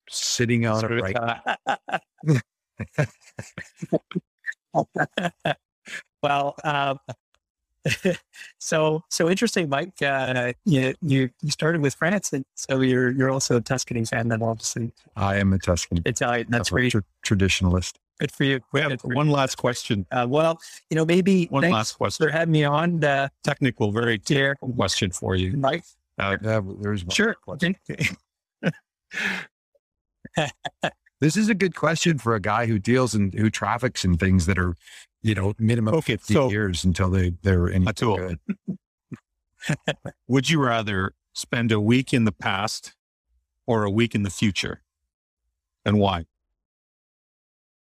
Sitting on it right. <laughs> well, um, so so interesting, Mike. Uh, you, you you started with France, and so you're you're also a Tuscany fan. Then obviously, I am a Tuscany Italian. That's great. Tra- traditionalist. Good for you. We have one last question. Uh, well, you know, maybe one last question for having me on. Uh, Technical, very technical question for you, Mike. Uh, yeah, there's sure. Question. <laughs> this is a good question for a guy who deals and who traffics in things that are, you know, minimum okay, 50 so, years until they they're in good. <laughs> Would you rather spend a week in the past or a week in the future, and why?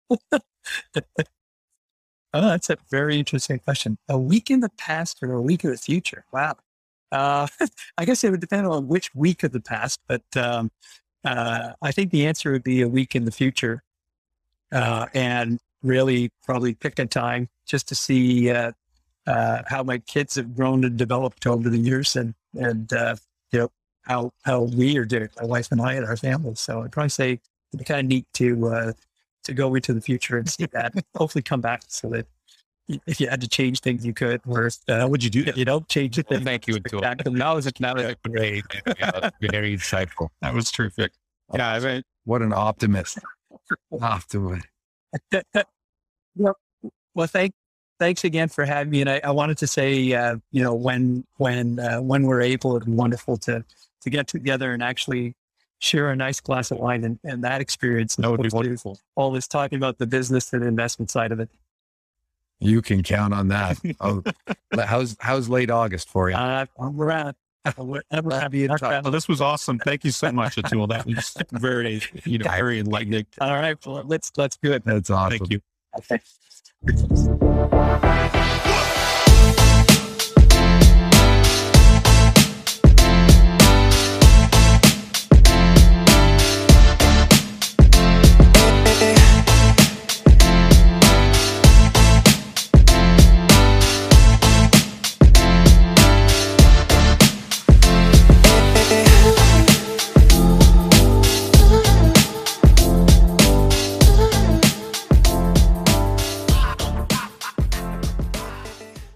<laughs> oh, that's a very interesting question. A week in the past or a week in the future? Wow. Uh, <laughs> I guess it would depend on which week of the past, but um, uh, I think the answer would be a week in the future, uh, and really probably pick a time just to see uh, uh, how my kids have grown and developed over the years, and and uh, you know how how we are doing, my wife and I and our family. So I'd probably say it'd be kind of neat to to go into the future and see that. <laughs> Hopefully, come back so that if you had to change things, you could. Or uh, would you do? If you don't change it, thank you. That was that was great, very insightful. That was terrific. Yeah, I mean, what an optimist. <laughs> Optimist. <laughs> well, well, thank thanks again for having me. And I, I wanted to say, uh, you know, when when uh, when we're able, it'd wonderful to to get together and actually share a nice glass of wine and, and that experience. That would be wonderful. All this talking about the business and investment side of it. You can count on that. <laughs> oh, how's how's late August for you? Uh, I'm around. <laughs> Well, this was awesome. Thank you so much, Atul. That was very, you know, very enlightening. All right, well, let's let's do it. That's awesome. Thank you. Okay.